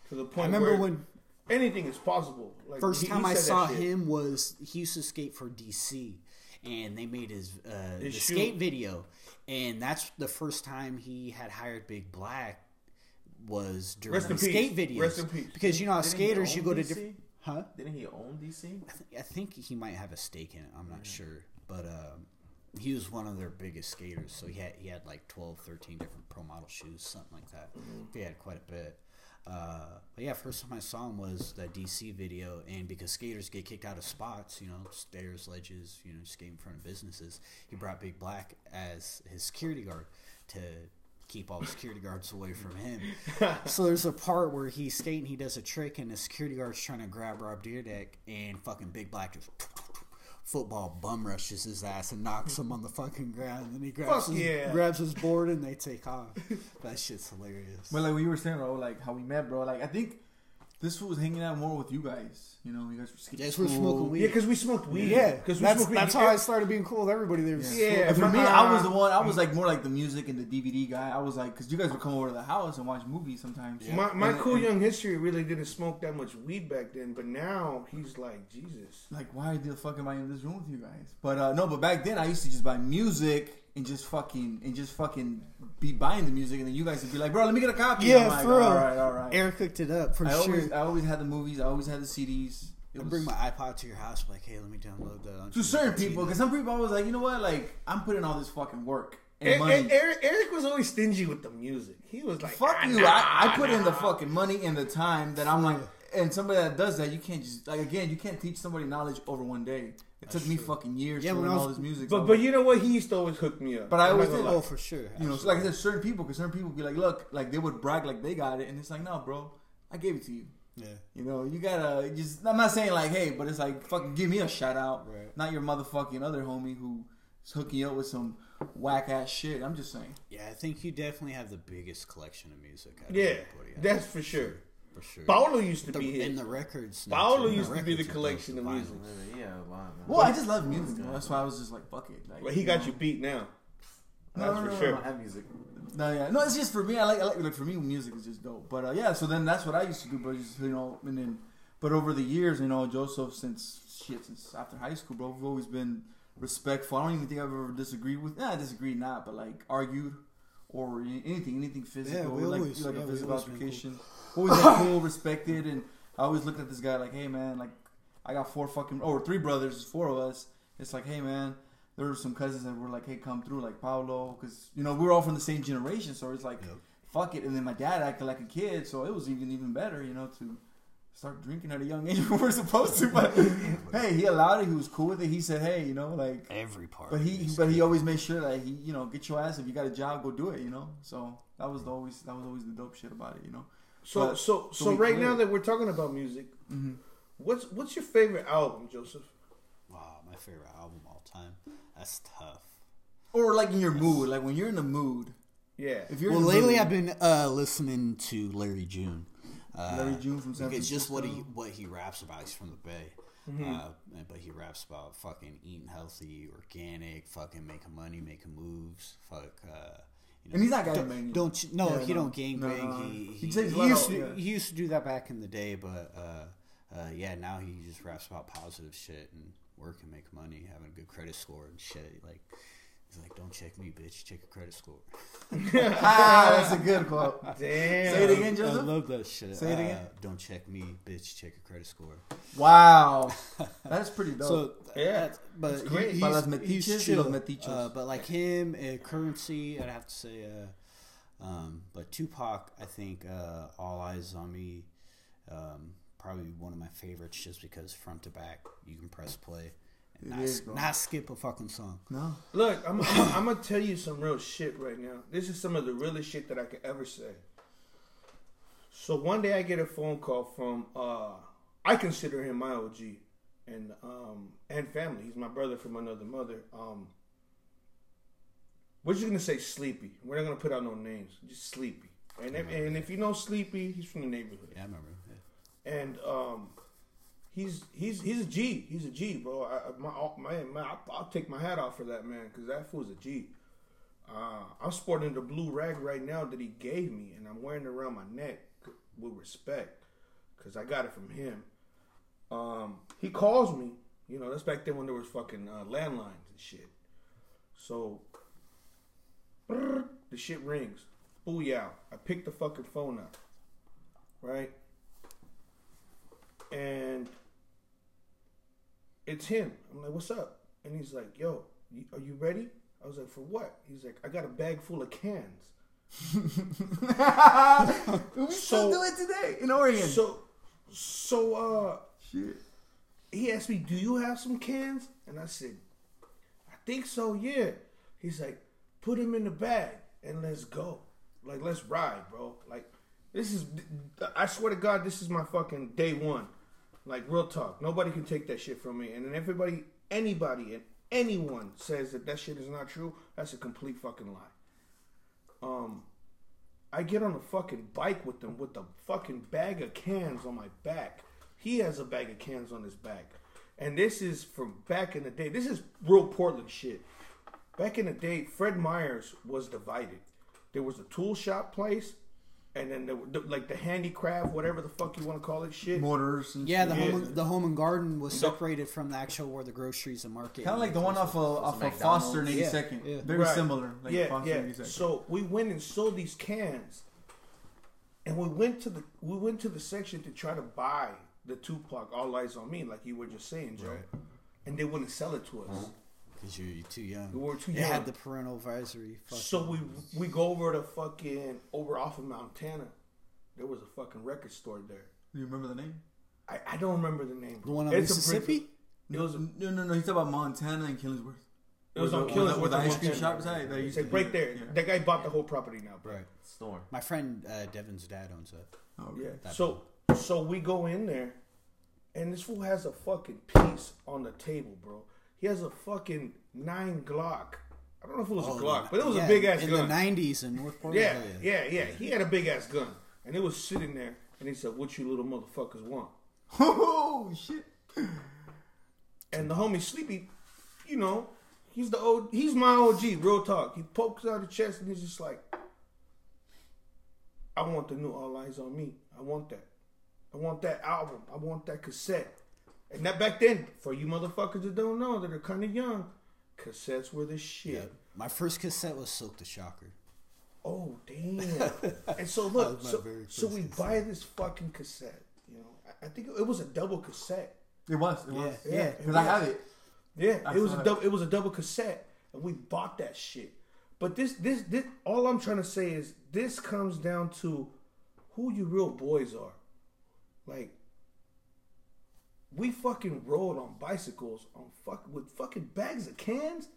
to the point. I remember where when anything is possible. Like, First he- he time I saw him was he used to skate for DC, and they made his, uh, His the skate video, and that's the first time he had hired Big Black was during Rest the in peace. skate videos. Rest in peace. Because you know, how Didn't skaters you go to different. Huh? Didn't he own DC? I, th- I think he might have a stake in it. I'm not sure, but um, he was one of their biggest skaters. So he had he had like 12, 13 different pro model shoes, something like that. He had quite a bit. Uh, but yeah, first time I saw him was that DC video, and because skaters get kicked out of spots, you know, stairs, ledges, you know, skate in front of businesses, he brought Big Black as his security guard to keep all the security guards away from him. so there's a part where he's skating, he does a trick, and the security guard's trying to grab Rob Dyrdek, and fucking Big Black just football bum rushes his ass and knocks him on the fucking ground. And then he grabs Fuck his, yeah. grabs his board and they take off. that shit's hilarious. But like what you were saying, bro, like how we met, bro. Like I think this fool was hanging out more with you guys. You know, you guys were skipping Yes, we're school. smoking weed. Yeah, because we smoked weed. Yeah, because we that's, smoked weed. that's how I started being cool with everybody. There was Yeah. And for me, I was the one. I was like more like the music and the DVD guy. I was like, because you guys would come over to the house and watch movies sometimes. My, my And- cool and, young history really didn't smoke that much weed back then, but now he's like Jesus. Like, why the fuck am I in this room with you guys? But uh no, but back then I used to just buy music and just fucking and just fucking be buying the music, and then you guys would be like, bro, let me get a copy. Yeah, I'm like, for real. All right, all right. Eric cooked it up for I sure. always, I always had the movies. I always had the CDs. I bring my iPod to your house, like, hey, let me download that. on to certain people, because some people I was like, you know what, like I'm putting all this fucking work and money. and Eric, Eric was always stingy with the music. He was like, Fuck "Ah, you! nah, I, I put in the fucking money and the time that I'm like, and somebody that does that, you can't just like again, you can't teach somebody knowledge over one day. It took me fucking years Yeah, to learn I all this music. But so- but you know what? He used to always hook me up. But I always not did. Oh, for sure. you know, so like I said, certain people, because certain people be like, look, like they would brag like they got it, and it's like, no, bro, I gave it to you. Yeah. You know, you gotta just. I'm not saying like, hey, but it's like, fucking give me a shout out, Right. not your motherfucking other homie who's hooking you up with some whack ass shit. I'm just saying. Yeah, I think you definitely have the biggest collection of music. out of Yeah, anybody. I that's think, for sure. For sure. Paulo used to the, be in the records. now, Paulo used to be the collection of music. vinyls. Yeah, wow. man. Well, I just love music. Bro. That's why I was just like, fuck it. Like, But he got know. you beat now. That's no, for no, I sure. don't have music. No, yeah, no. It's just for me. I like, I like, like for me, music is just dope. But uh, yeah, so then that's what I used to do. But just you know, and then, but over the years, you know, Joseph, since shit, since after high school, bro, we've always been respectful. I don't even think I've ever disagreed with. Yeah, I disagreed not, but like argued or any- anything, anything physical, we like always- like yeah, a physical altercation. Always been cool, respected, and I always looked at this guy like, hey man, like I got four fucking or three brothers, four of us. It's like, hey man, there were some cousins that were like, hey, come through, like Paulo, because you know we were all from the same generation, so it's like, Yep. fuck it. And then my dad acted like a kid, so it was even even better, you know, to start drinking at a young age when we're supposed to. But hey, he allowed it. He was cool with it. He said, hey, you know, like. Every part. But he, music. but he always made sure that he, you know, get your ass. If you got a job, go do it. You know. So that was the always, that was always the dope shit about it. You know. So But- so so so right clear. now that we're talking about music, Mm-hmm. what's what's your favorite album, Joseph? Wow, my favorite album all time. That's tough. Or like in your mood, like when you're in the mood. Yeah. If you're Well, lately mood, I've been uh, listening to Larry June. Uh, Larry June from San It's just what he what he raps about. He's from the Bay, Mm-hmm. uh, but he raps about fucking eating healthy, organic, fucking making money, making moves. Fuck. Uh, you know, And he's not don't, don't you- no, Yeah, he no. don't gangbang. No, no. He, He he, he used out, to yeah. he used to do that back in the day, but uh, uh, yeah, now he just raps about positive shit and work and make money, having a good credit score and shit. Like he's like, don't check me, bitch, check your credit score. ah, that's a good quote. Damn. Say it again, I Joseph. love that shit. Say it again. Uh, don't check me, bitch. Check your credit score. Wow, that's pretty dope. So Yeah, but it's great. He, Para he's, he's metiches chill. Uh, but like him, uh, currency, I'd have to say. Uh, um, but Tupac, I think uh, All Eyes on Me, um, probably one of my favorites, just because front to back, you can press play and It not, is, not skip a fucking song. no, Look, I'm, I'm, I'm gonna tell you some real shit right now. This is some of the realest shit that I could ever say. So one day I get a phone call from uh, I consider him my OG and um and family. He's my brother from another mother. Um, we're just gonna say Sleepy. We're not gonna put out no names. Just Sleepy. And if, and if you know Sleepy, he's from the neighborhood. Yeah, I remember. Yeah. and um, he's he's he's a G. He's a G, bro. I, I- my, man, man, I'll, I'll take my hat off for that man because that fool's a G. Uh, I'm sporting the blue rag right now that he gave me, and I'm wearing it around my neck with respect because I got it from him. Um, he calls me. You know, that's back then when there was fucking uh, landlines and shit. So brrr, the shit rings. Booyah. I pick the fucking phone up. Right? and it's him. I'm like, "What's up?" And he's like, "Yo, are you ready?" I was like, "For what?" He's like, "I got a bag full of cans." we still do it today in Oregon. So, so uh, Shit. he asked me, "Do you have some cans?" And I said, "I think so. Yeah." He's like, "Put them in the bag and let's go. Like, let's ride, bro. Like, this is. I swear to God, this is my fucking day one. Like, real talk. Nobody can take that shit from me. And then everybody, anybody, and anyone says that that shit is not true, that's a complete fucking lie. Um, I get on a fucking bike with them with a fucking bag of cans on my back. He has a bag of cans on his back. And this is from back in the day. This is real Portland shit. Back in the day, Fred Meyers was divided. There was a tool shop place, and then there, were- the, like the handicraft, whatever the fuck you want to call it, shit. Mortars. And Yeah, the Yeah. home the home and garden was separated from the actual where the groceries and market. Kind of like the one off of, off of McDonald's. Foster and Yeah, 82nd. yeah. Very Right. similar. Like yeah, Foster yeah. 82nd. So we went and sold these cans, and we went to the we went to the section to try to buy the Tupac All Eyes on Me, like you were just saying, Joe, Right. and they wouldn't sell it to us. Uh-huh. Because you're, you're too young. We were too It young. had the parental advisory. fucking- So we we go over to fucking over off of Montana. There was a fucking record store there. Do you remember the name? I, I don't remember the name. the one on It's a Mississippi. brick- It was a, No, no, no. He's talking about Montana and Killingsworth. it was Where on the- Killingsworth. where the ice cream Montana. shop is at? That used to- right there. yeah. That guy bought the whole property now. Bro. Right. Storm. My friend uh, Devin's dad owns that. Oh, Yeah. That So so we go in there, and this fool has a fucking piece on the table, bro. He has a fucking nine Glock. I don't know if it was a oh, Glock, but it was Oh, yeah, a big ass gun. in the '90s in North Portland. yeah, oh, hell yeah, yeah. He had a big ass gun, and it was sitting there. And he said, "What you little motherfuckers want?" Oh shit. And the homie Sleepy, you know, he's the old, he's my OG. Real talk. He pokes out the chest and he's just like, "I want the new All Eyes on Me. I want that. I want that album. I want that cassette." And that back then, for you motherfuckers that don't know that are kind of young, cassettes were the shit. Yeah. My first cassette was Silk the Shocker. Oh damn! and so look, so, so we cassette. buy this fucking cassette. You know, I, I think it was a double cassette. It was. It Yeah, was. yeah. Because I have it. Yeah, I it was saw a it. double. It was a double cassette, and we bought that shit. But this, this, this. All I'm trying to say is this comes down to who you real boys are. Like, we fucking rode on bicycles on fuck with fucking bags of cans.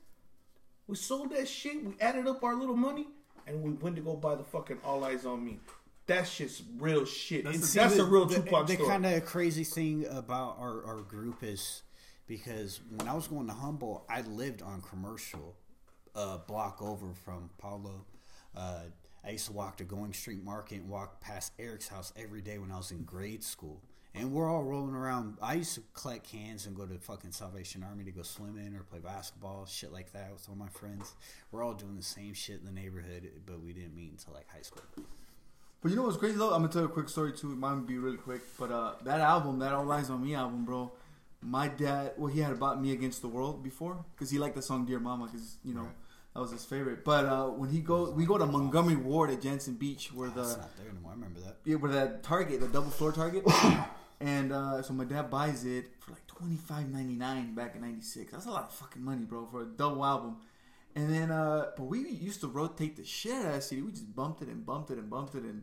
We sold that shit. We added up our little money, and we went to go buy the fucking All Eyes on Me. That shit's real shit. That's, see, a the- real the, Tupac The story. kind of crazy thing about our, our group is because when I was going to Humboldt, I lived on commercial, uh, block over from Paulo. Uh, I used to walk to Going Street Market and walk past Eric's house every day when I was in grade school. And we're all rolling around. I used to collect cans and go to fucking Salvation Army to go swimming or play basketball, shit like that with all my friends. We're all doing the same shit in the neighborhood, but we didn't meet until like high school. But you know what's crazy though? I'm gonna tell you a quick story too. Mine would be really quick. But uh, that album, that All Eyes on Me album, bro. My dad, well, he had bought Me Against the World before because he liked the song Dear Mama because you know Right. that was his favorite. But uh, when he go, we go to Montgomery Ward at Jantzen Beach where That's the not there anymore. I remember that. yeah, where that Target, the double floor Target, and uh, so my dad buys it for like twenty five ninety nine back in '96. That's a lot of fucking money, bro, for a double album. And then, uh, but we used to rotate the shit out of that CD. We just bumped it and bumped it and bumped it. And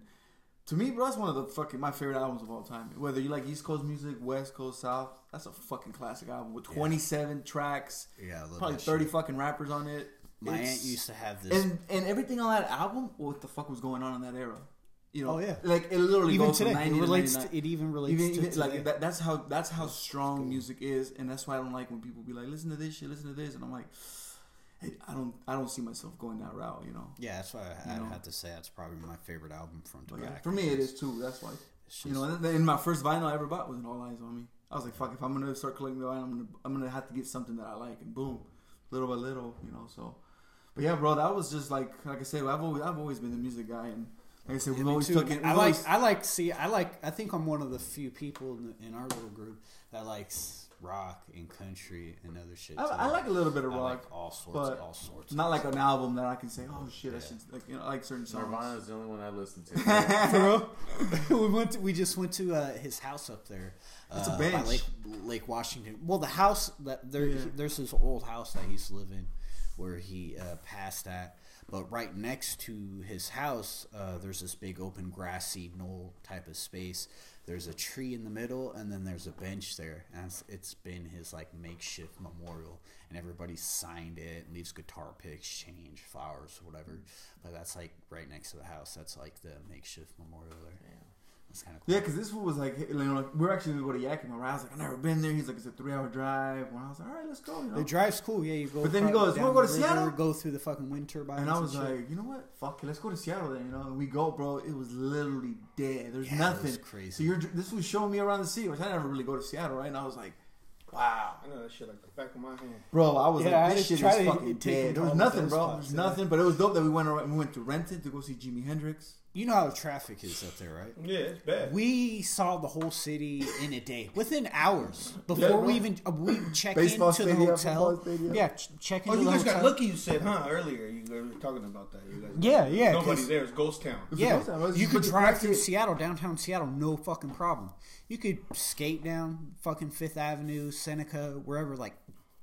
to me, bro, that's one of the fucking my favorite albums of all time. Whether you like East Coast music, West Coast, South, that's a fucking classic album with 27 tracks, Yeah, I love probably 30 shit. fucking rappers on it. My It's- aunt used to have this. and and everything on that album, what the fuck was going on in that era? You know, Oh, yeah. like it literally even goes today, from 90 it relates. to To, it even relates even, to even today. like that, that's how that's how strong music is, and that's why I don't like when people be like, "Listen to this shit, listen to this," and I'm like, hey, I don't I don't see myself going that route, you know. yeah, that's why I, I'd know. have to say that's probably my favorite album from Tobacco. yeah, for me, it is too. That's why It's you know. And then my first vinyl I ever bought was an All Eyes on Me. I was like, "Fuck! If I'm gonna start collecting the vinyl, I'm gonna I'm gonna have to get something that I like." And boom, little by little, you know. So, but yeah, bro, that was just like like I said, I've always I've always been the music guy, and like I said, we've always too, took it. I like. always- I like. See, I like. I think I'm one of the few people in, the, in our little group that likes rock and country and other shit. I, too. I like a little bit of I rock, like all sorts. but all sorts. not like an album that I can say, "Oh shit, I should like." You know, I like certain songs. Nirvana is the only one I listen to. For real? we went. To, we just went to uh, his house up there. It's a uh, by bench. Lake, Lake Washington. Well, the house that there, Yeah. there's this old house that he used to live in, where he uh, passed at. But right next to his house, uh, there's this big open grassy knoll type of space. There's a tree in the middle, and then there's a bench there, and it's, it's been his like makeshift memorial. And everybody signed it, leaves guitar picks, change, flowers, whatever. But that's like right next to the house. That's like the makeshift memorial there. That's kind of cool. Yeah, because this one was like, you know, like, we're actually gonna go to Yakima. Right? I was like, I've never been there. He's like, it's a three-hour drive. And I was like, all right, let's go. You know? The drive's cool, yeah. You go, But then he goes, down "Wanna go to the river, Seattle?" Go through the fucking wind turbines. And I was shit. like, you know what? Fuck it, let's go to Seattle then. You know, and we go, bro. It was literally dead. There's Yeah, it nothing. was crazy. So you're this was showing me around the city, which I never really go to Seattle, right? And I was like, wow, I know that shit like the back of my hand. bro. I was Yeah, like, this just shit is fucking dead. There was nothing, bro. There was nothing. But it was dope that we went around. We went to Renton to go see Jimi Hendrix. You know how the traffic is up there, right? Yeah, it's bad. We saw the whole city in a day, within hours before Yeah, we even uh, we check Baseball into the hotel. Yeah, ch- check oh, you guys hotel. got lucky. You said, huh? Earlier, you guys were talking about that. You guys, Yeah, yeah, Nobody 'cause- there. It's ghost town. Yeah, It's supposed to- you could drive through it. Seattle, downtown Seattle, no fucking problem. You could skate down fucking Fifth Avenue, Seneca, wherever, like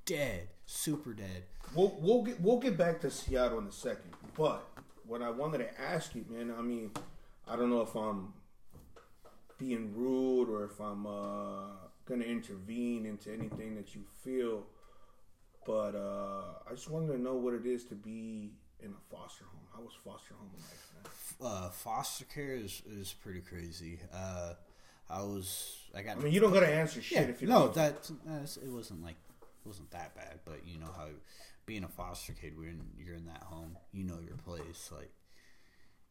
dead, super dead. We'll we'll get we'll get back to Seattle in a second. But what I wanted to ask you, man, I mean, I don't know if I'm being rude or if I'm uh, gonna intervene into anything that you feel, but uh, I just wanted to know what it is to be in a foster home. How was foster home life, man? Uh, foster care is, is pretty crazy. Uh, I was, I got. I mean, you don't gotta answer shit yeah, if you no, don't. that it wasn't like it wasn't that bad, but you know how being a foster kid, when you're in that home, you know your place, like.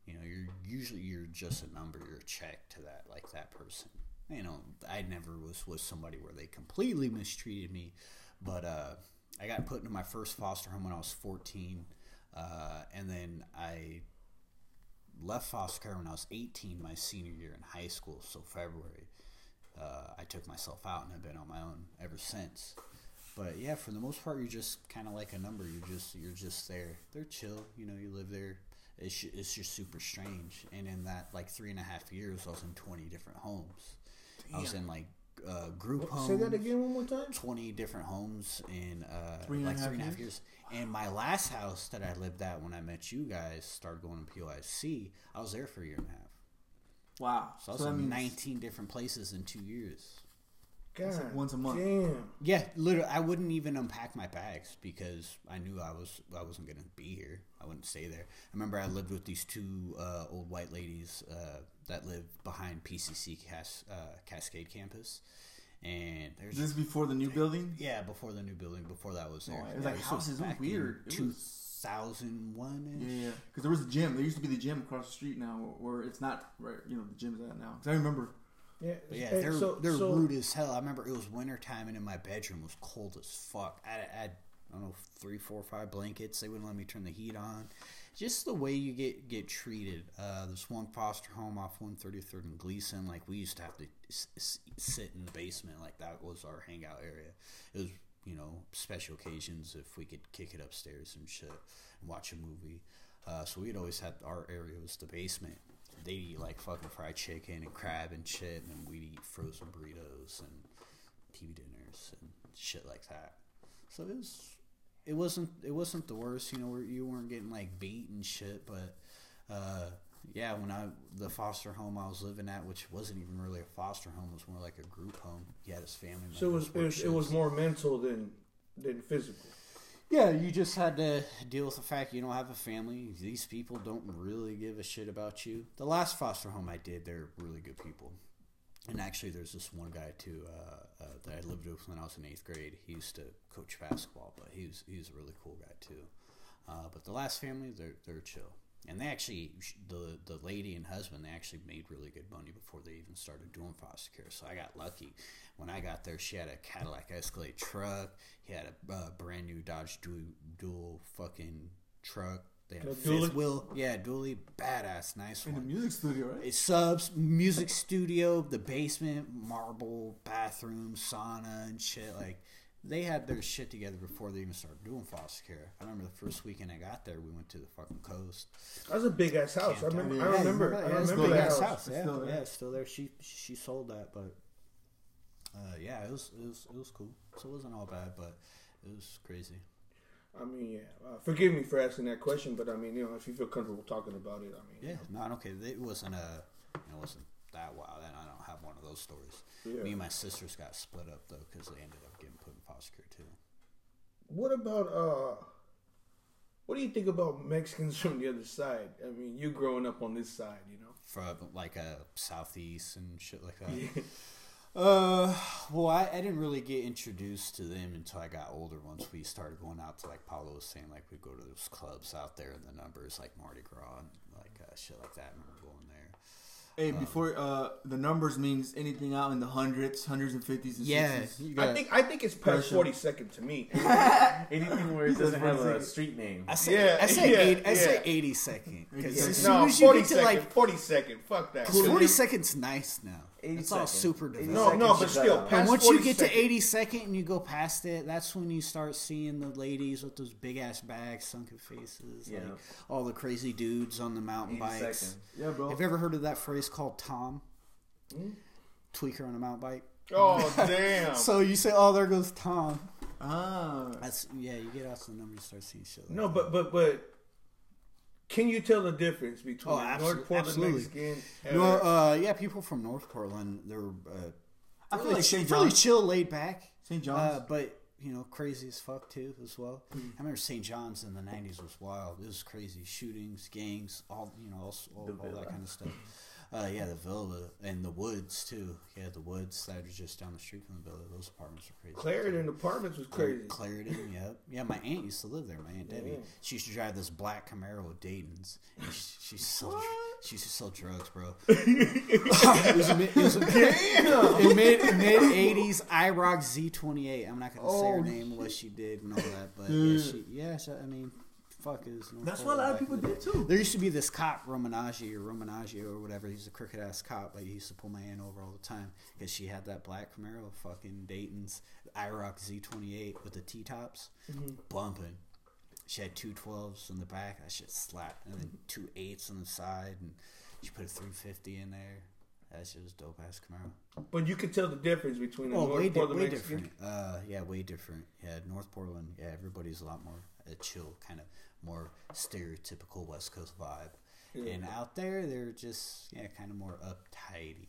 You know, you're usually you're just a number. You're a check to that like that person. You know, I never was with somebody where they completely mistreated me, but uh, I got put into my first foster home when I was 14, uh, and then I left foster care when I was 18, my senior year in high school. So February, uh, I took myself out and have been on my own ever since. But yeah, for the most part, you're just kind of like a number. You're just you're just there. They're chill. You know, you live there. It's it's just super strange. And in that like three and a half years, I was in 20 different homes. Damn. I was in like uh, group homes. Say that again one more time. 20 different homes in uh, Three and like half three and a half years? years. And my last house that I lived at when I met you guys, started going to POIC, I was there for a year and a half. Wow. So I was in means 19 different places in two years. God, like once a month. Damn. Yeah, literally, I wouldn't even unpack my bags because I knew I was I wasn't gonna be here. I wouldn't stay there. I remember I lived with these two uh, old white ladies uh, that lived behind PCC Cas- uh, Cascade campus, and there's this before the new building? yeah before the new building before that was there. Oh, it was Yeah, like houses, it was weird. Two thousand one. Two was- Yeah, yeah. Because there was a gym. There used to be the gym across the street now, where it's not right. You know, the gym's at now. Because I remember. Yeah, But yeah, they're so- they're so- rude as hell. I remember it was winter time and in my bedroom was cold as fuck. I had, I I don't know three, four, five blankets. They wouldn't let me turn the heat on. Just the way you get get treated. Uh, there's one foster home off 133rd and Gleason. Like we used to have to s- s- sit in the basement. Like that was our hangout area. It was you know special occasions if we could kick it upstairs and shit and watch a movie. Uh, so we'd always had our area was the basement they eat like fucking fried chicken and crab and shit, and then we'd eat frozen burritos and TV dinners and shit like that. So it was, it wasn't, it wasn't the worst. You know, where you weren't getting like beat and shit, but uh, yeah, when I the foster home I was living at, which wasn't even really a foster home, it was more like a group home. He had his family. So it was, it was it was more mental than than physical. Yeah, you just had to deal with the fact you don't have a family. These people don't really give a shit about you. The last foster home I did, they're really good people. And actually, there's this one guy too uh, uh, that I lived with when I was in eighth grade. He used to coach basketball, but he was he was a really cool guy too. Uh, but the last family, they're they're chill, and they actually the the lady and husband they actually made really good money before they even started doing foster care. So I got lucky. When I got there, she had a Cadillac Escalade truck. He had a uh, brand new Dodge dual, dual fucking truck. They had A fifth wheel, yeah, dually, badass, nice In the music studio, right? It subs, music studio, the basement, marble, bathroom, sauna, and shit. Like they had their shit together before they even started doing foster care. I remember the first weekend I got there, we went to the fucking coast. That was a big ass house. I Camped remember. out. I Yeah, remember. yeah, I remember big that house. house, yeah, still there. yeah, still there. She she sold that, but uh, yeah, it was it was it was cool. So it wasn't all bad, but it was crazy. I mean, yeah. Uh, forgive me for asking that question, but I mean, you know, if you feel comfortable talking about it, I mean, Yeah, no, okay. It wasn't a, it wasn't that wild, and I don't have one of those stories. Yeah. Me and my sisters got split up though because they ended up getting put in foster care too. What about uh? What do you think about Mexicans from the other side? I mean, you growing up on this side, you know. From like a southeast and shit like that. Uh, well, I, I didn't really get introduced to them until I got older. Once we started going out to like Paulo was saying, like we'd go to those clubs out there, and the numbers like Mardi Gras and like uh, shit like that. I remember going there. Hey, before uh, the numbers means anything out in the hundreds, hundreds and fifties and Yeah, sixties. you I think I think it's past Pressure. forty second to me. Anything where it doesn't have a street name. I say, Yeah, I say, yeah, eight, I say eighty second because Yeah. as soon no, as you forty get to second. like forty second. Fuck that. forty seconds, nice now. 80 It's all super 80. No, no, but still, past And once you get second. to 80 second and you go past it, that's when you start seeing the ladies with those big ass bags, sunken faces, Yeah. like all the crazy dudes on the mountain bikes. second. Yeah, bro. Have you ever heard of that phrase called Tom? Hmm? Tweaker on a mountain bike. Oh damn. So you say, "Oh, there goes Tom." ah, That's yeah. You get out to the number, you start seeing shit. Like no, that. but but but. Can you tell the difference between Oh, a North Portland absolutely. Mexican? and- no, uh, yeah, people from North Portland, they're uh, I feel really, like St. really chill, laid back. St. Uh, John's. but you know, crazy as fuck too, as well. Hmm. I remember St. John's in the '90s was wild. It was crazy, shootings, gangs, all you know, all, all, all that kind of stuff. Uh, yeah, the villa and the woods too. Yeah, the woods that are just down the street from the villa. Those apartments are crazy. Clarendon Apartments was crazy. Clarendon, yep. Yeah, my aunt used to live there. My aunt Debbie. Yeah. She used to drive this black Camaro with Dayton's. And she, she used to sell. dr- She used to sell drugs, bro. it was, a, it was a, in mid mid eighties. IROC Z twenty eight. I'm not gonna say her Oh, name, what she did, and all that. But yeah, she, yeah. So, I mean, fuck is. North That's what a lot of people back in the did too. there used to be this cop, Romanagi or Romanagi or whatever. He's a crooked ass cop. Like he used to pull my aunt over all the time because she had that black Camaro, fucking Dayton's IROC Z28 with the T tops, mm-hmm. bumping. She had two 12s in the back. That shit slapped, and then two eights on the side, and she put a 350 in there. That shit was dope ass Camaro. But you could tell the difference between a Oh, North way, di- Portland way Mexican. different. Uh, yeah, way different. Yeah, North Portland. Yeah, everybody's a lot more uh, chill, kind of more stereotypical West Coast vibe. Yeah. And out there, they're just yeah, kind of more uptighty.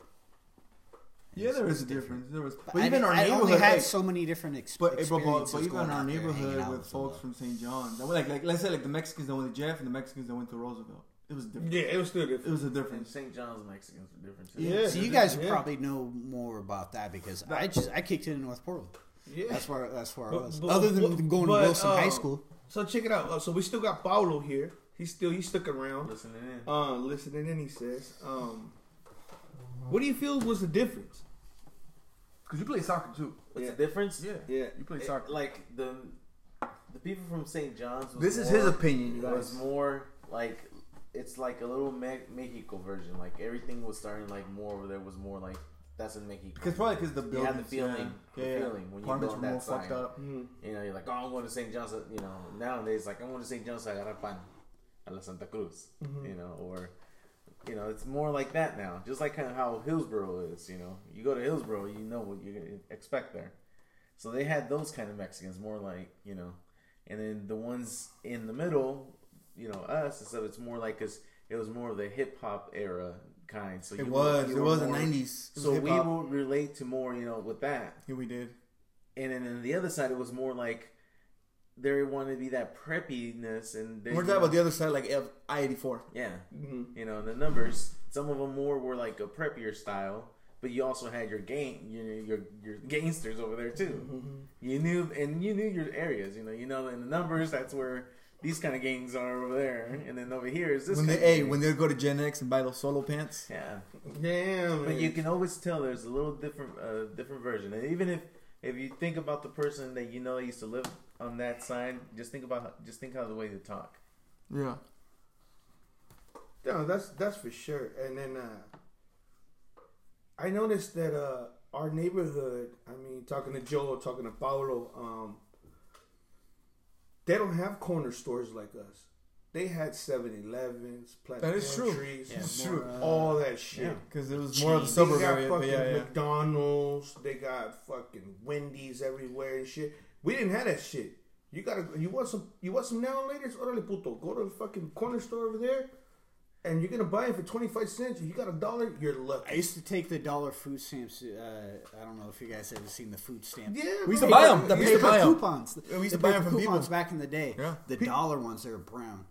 Yeah, there was a difference. There was, but I, even our I neighborhood, only had like, so many different ex- but, but, but, experiences but even our out there, hanging neighborhood with with folks from St. John, that were like, like let's say like the Mexicans that went to Jeff and the Mexicans that went to Roosevelt. It was different. Yeah, it was still different. It was a And difference. St. John's Mexicans are different too. Yeah. So you guys Yeah. probably know more about that because I just I kicked it in North Portland. Yeah. That's where that's where I was. but- Other than but- going to Wilson High uh, School. So check it out. Uh, so we still got Paulo here. He's still he's stuck around. Listening in. Uh, listening in, he says. Um, what do you feel was the difference? Because you play soccer too. What's Yeah. the difference? Yeah. Yeah. You play It- soccer. like the the people from St. John's. Was This is his opinion, you guys. Was more like it's like a little Me- Mexico version. Like everything was starting like more over there was more like that's in Mexico. Because probably because the you buildings. have the feeling, yeah, the yeah. feeling when you Apartments go on were that side. up. Mm. You know, you're like, oh, I'm going to St. John's. You know, nowadays like I'm going to St. John's. I got a pan a la Santa Cruz. Mm-hmm. You know, or you know, it's more like that now. Just like kind of how Hillsboro is. You know, you go to Hillsboro, you know what you're gonna expect there. So they had those kind of Mexicans, more like you know, and then the ones in the middle, you know, us and stuff. It's more like because it was more of the hip hop era kind. So It you was. Were, you It were was the nineties. So we will relate to more, you know, with that. Yeah, we did. And then on the other side, it was more like they wanted to be that preppiness, and they, We're talking about the other side, like I eighty four. yeah, Mm-hmm. you know, the numbers. Some of them more were like a preppier style, but you also had your gang, your your your gangsters over there too. You knew, and you knew your areas. You know, you know, in the numbers, that's where these kind of gangs are over there, and then over here is this. When they, kind of hey, when they go to Gen X and buy those solo pants. yeah, Damn. But you can always tell there's a little different, uh, different version. And even if, if you think about the person that you know that used to live on that side, just think about, how- just think how the way they talk. Yeah. No, that's that's for sure. And then uh, I noticed that uh, our neighborhood. I mean, talking to Joe, talking to Paulo, um, they don't have corner stores like us. They had 7-Elevens, Planet That is true. Trees, Yeah, more, true. uh, all that shit. Yeah. Because it was more of the They suburb got area. But fucking yeah, yeah. McDonald's. They got fucking Wendy's everywhere and shit. We didn't have that shit. You gotta. You want some? You want some now laters? Orale puto. Go to the fucking corner store over there, and you're gonna buy it for twenty five cents. You got a dollar. You're lucky. I used to take the dollar food stamps. Uh, I don't know if you guys ever seen the food stamps. Yeah, We used to buy them. The We paper coupons. We used to buy 'em paper from coupons people. back in the day. Yeah. The dollar ones, they were brown.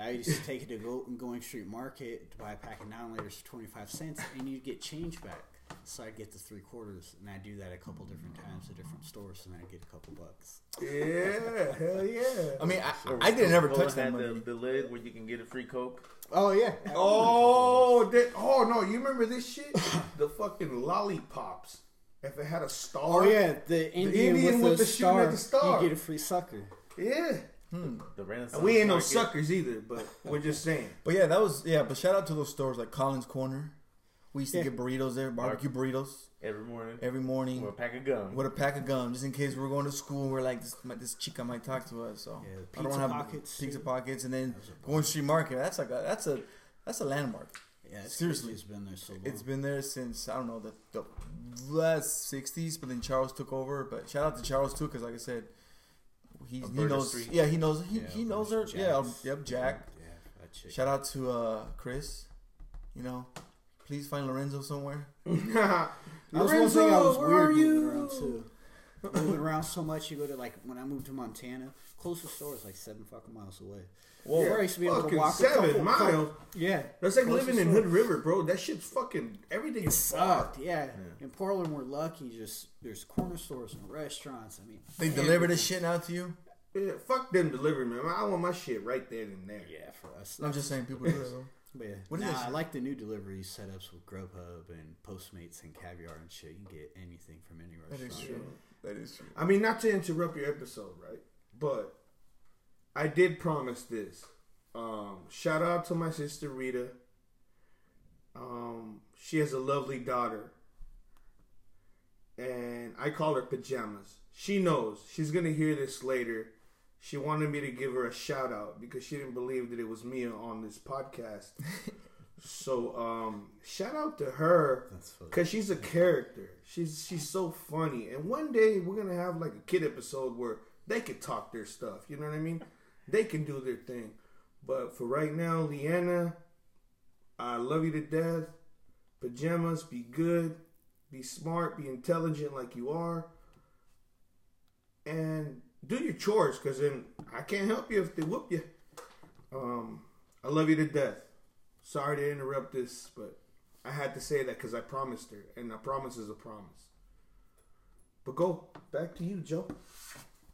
I used to take it to go Going Street Market to buy a pack of nine liters for twenty five cents, and you'd get change back. So I'd get the three quarters, and I'd do that a couple different times at different stores, and I'd get a couple bucks. Yeah, hell yeah. I mean, I, I didn't ever Coca-Cola touch that money. the, the lid where you can get a free Coke. Oh yeah. Oh, that, oh no! You remember this shit? the fucking lollipops. If it had a star. Oh yeah, the Indian, Indian with, with the, the star, at the star. you get a free sucker. Yeah. Hmm. The Renaissance. And we ain't no Market. suckers either, but we're just saying. But yeah, that was yeah. But shout out to those stores like Collins Corner. We used to Yeah. get burritos there, barbecue burritos every morning. every morning With a pack of gum. with a pack of gum, just in case we are going to school. and We're like this, this chica might talk to us, so Yeah, I don't pizza have pockets, pizza too. pockets, and then Those are going street market. That's like a, that's a that's a landmark. Yeah, it's Seriously. it's been there so long. It's been there since I don't know the, the last '60s, but then Charles took over. But shout out to Charles too, because like I said, he, he knows. Street. Yeah, he knows. He, Yeah, he knows her. Jack's. Yeah, um, yep, Jack. Yeah, that chick. Shout out to uh, Chris. You know, please find Lorenzo somewhere. That was Lorenzo, one thing I was where weird are moving you? around too. moving around so much, you go to like when I moved to Montana, closest store is like seven fucking miles away. Whoa, Before I used to be able to fucking walk a seven couple- miles. Yeah, That's like living in. Hood River, bro. That shit's fucking everything It is fucked. sucked. Yeah. in Portland we're lucky. Just there's corner stores and restaurants. I mean, They deliver this shit out to you. Yeah, fuck them delivery, man. I want my shit right there and there. yeah, for us. I'm just saying, people do that. Though. But yeah, What is nah, that I like the new delivery setups with Grubhub and Postmates and Caviar and shit. You can get anything from any restaurant. is true. That is true. I mean, not to interrupt your episode, right? But I did promise this. Um, shout out to my sister Rita. Um, she has a lovely daughter, and I call her pajamas. She knows she's gonna hear this later. She wanted me to give her a shout out because she didn't believe that it was me on this podcast. so, um, shout out to her Cause she's a character. She's she's so funny. And one day we're gonna have like a kid episode where they could talk their stuff. You know what I mean? They can do their thing. But for right now, Leanna, I love you to death. Pajamas, be good, be smart, be intelligent like you are, and do your chores. Cause then I can't help you if they whoop you. Um, I love you to death. Sorry to interrupt this, but I had to say that because I promised her, and a promise is a promise. But go back to you, Joe.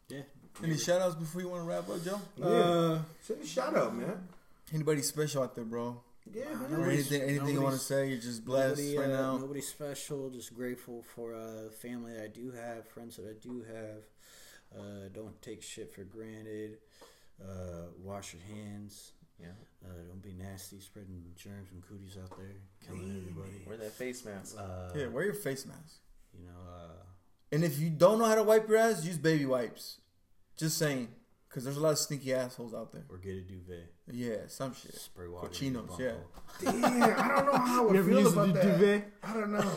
Yeah. Any shout outs before you want to wrap up, Joe? Yeah, send a shout out, man. Anybody special out there, bro? Yeah, man. Or anything, anything you want to say? You're just blessed Nobody, right uh, now. Nobody special. Just grateful for uh, family that I do have, friends that I do have. Uh, don't take shit for granted. Uh, wash your hands. Yeah. Uh, don't be nasty, spreading germs and cooties out there, killing everybody. Wear that face mask. Uh, yeah, wear your face mask. You know, uh, And if you don't know how to wipe your ass, use baby wipes. Just saying, because there's a lot of sneaky assholes out there. or get a duvet. Yeah, some shit. Spray water. in your Cochinos, yeah. Damn, I don't know how I You ever feel used about that. duvet? I don't know.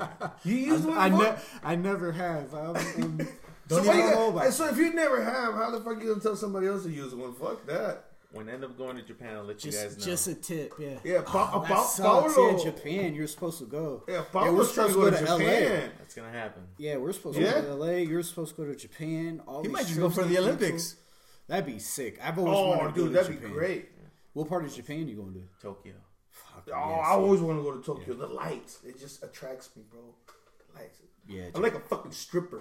You use one? I, ne- I never have. I'm, I'm, So, Don't why even you know got- about so if you never have, how the fuck you gonna tell somebody else to use one? Fuck that. When I end up going to Japan, I'll let you guys just, know. just a tip, yeah. Yeah, pa- Oh, pa- that sucks. Paulo- Yeah, Japan. You're supposed to go. Yeah, we're Paulo's trying to go to supposed to go to Japan. That's gonna happen. Yeah, we're supposed Yeah? to go to LA. You're supposed to go to Japan. All He might just go for the they cancel. Olympics. That'd be sick. I've always Oh, wanted to dude, go to that'd be great. What part of Japan you going to? Tokyo. Fuck, Oh, yeah, I sick. always want to go to Tokyo. The lights, it just attracts me, bro. The lights. Yeah, I'm like a fucking stripper.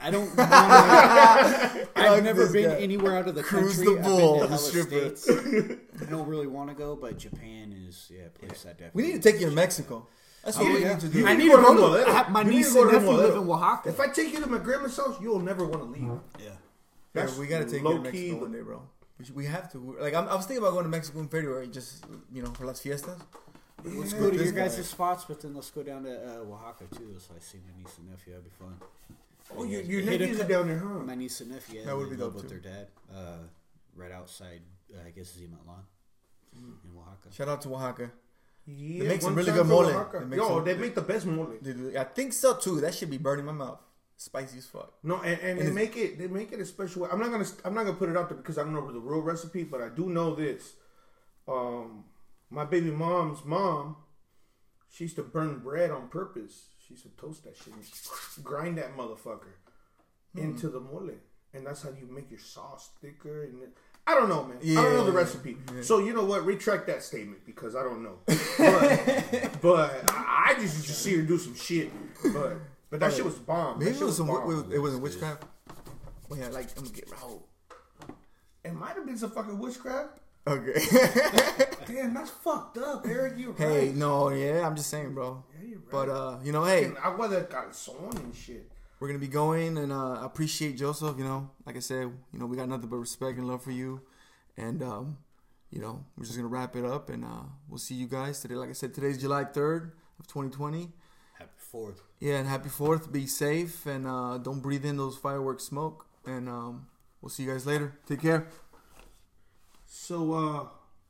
I don't. Wanna, I've never been guy. anywhere out of the Cruise country. the I've been to the hella states. I don't really want to go, but Japan is yeah, a place I definitely. We need to take you to Mexico. That's what Oh, we yeah. need to You do. I need need to to go go to to. I My You niece to and nephew live in Oaxaca. If I take you to my grandma's house, you'll never want to leave. yeah. Yeah, we gotta take you to low-key, Mexico one day, bro. We, have to. Like, I'm, I was thinking about going to Mexico in February, just you know, for las fiestas. Let's go to this your guys' guy. spots, but then let's go down to uh, Oaxaca too. So I see my niece and nephew. That'd be fun. Oh, your, your nephews are down there, huh? My niece and nephew. Yeah, That would they be live dope, with too. their dad, uh, right outside. Uh, I guess Zima Lan Mm. in Oaxaca. Shout out to Oaxaca. Yeah, they make some really good mole. They make Yo, some- they make the best mole. I think so too. That should be burning my mouth. Spicy as fuck. No, and, and And they make it they make it a special way. I'm not gonna I'm not gonna put it out there because I don't know the real recipe, but I do know this. Um, my baby mom's mom, she used to burn bread on purpose. She used to toast that shit, and grind that motherfucker into the mole, and that's how you make your sauce thicker. And I don't know, man. I don't know the Yeah. recipe. So you know what? Retract that statement because I don't know. But, but I I I just used to see her do some shit, but but that shit was bomb. Maybe That it shit was some. bomb. It, it wasn't witchcraft. Well, yeah, like I'm gonna get Raul. It might have been some fucking witchcraft. Okay. Damn, that's fucked up, Eric. You hey, right. no, yeah, I'm just saying, bro. Yeah, you're right. But uh, you know, hey, I would have got son and shit. we're gonna be going, and uh, I appreciate Joseph. You know, like I said, you know, we got nothing but respect and love for you, and um, you know, we're just gonna wrap it up, and uh, we'll see you guys today. Like I said, today's July third of 2020. Happy Fourth. Yeah, and happy Fourth. Be safe, and uh, don't breathe in those fireworks smoke. And um, we'll see you guys later. Take care. So uh,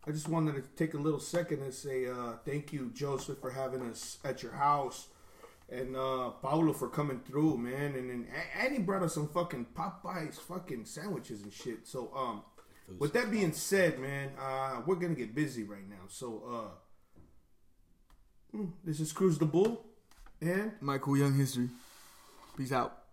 I just wanted to take a little second and say uh, thank you, Joseph, for having us at your house, and uh, Paulo for coming through, man. And then and he brought us some fucking Popeyes fucking sandwiches and shit. So um, with that being said, man, uh, we're gonna get busy right now. So uh, hmm, this is Cruz the Bull, and Michael Young history. Peace out.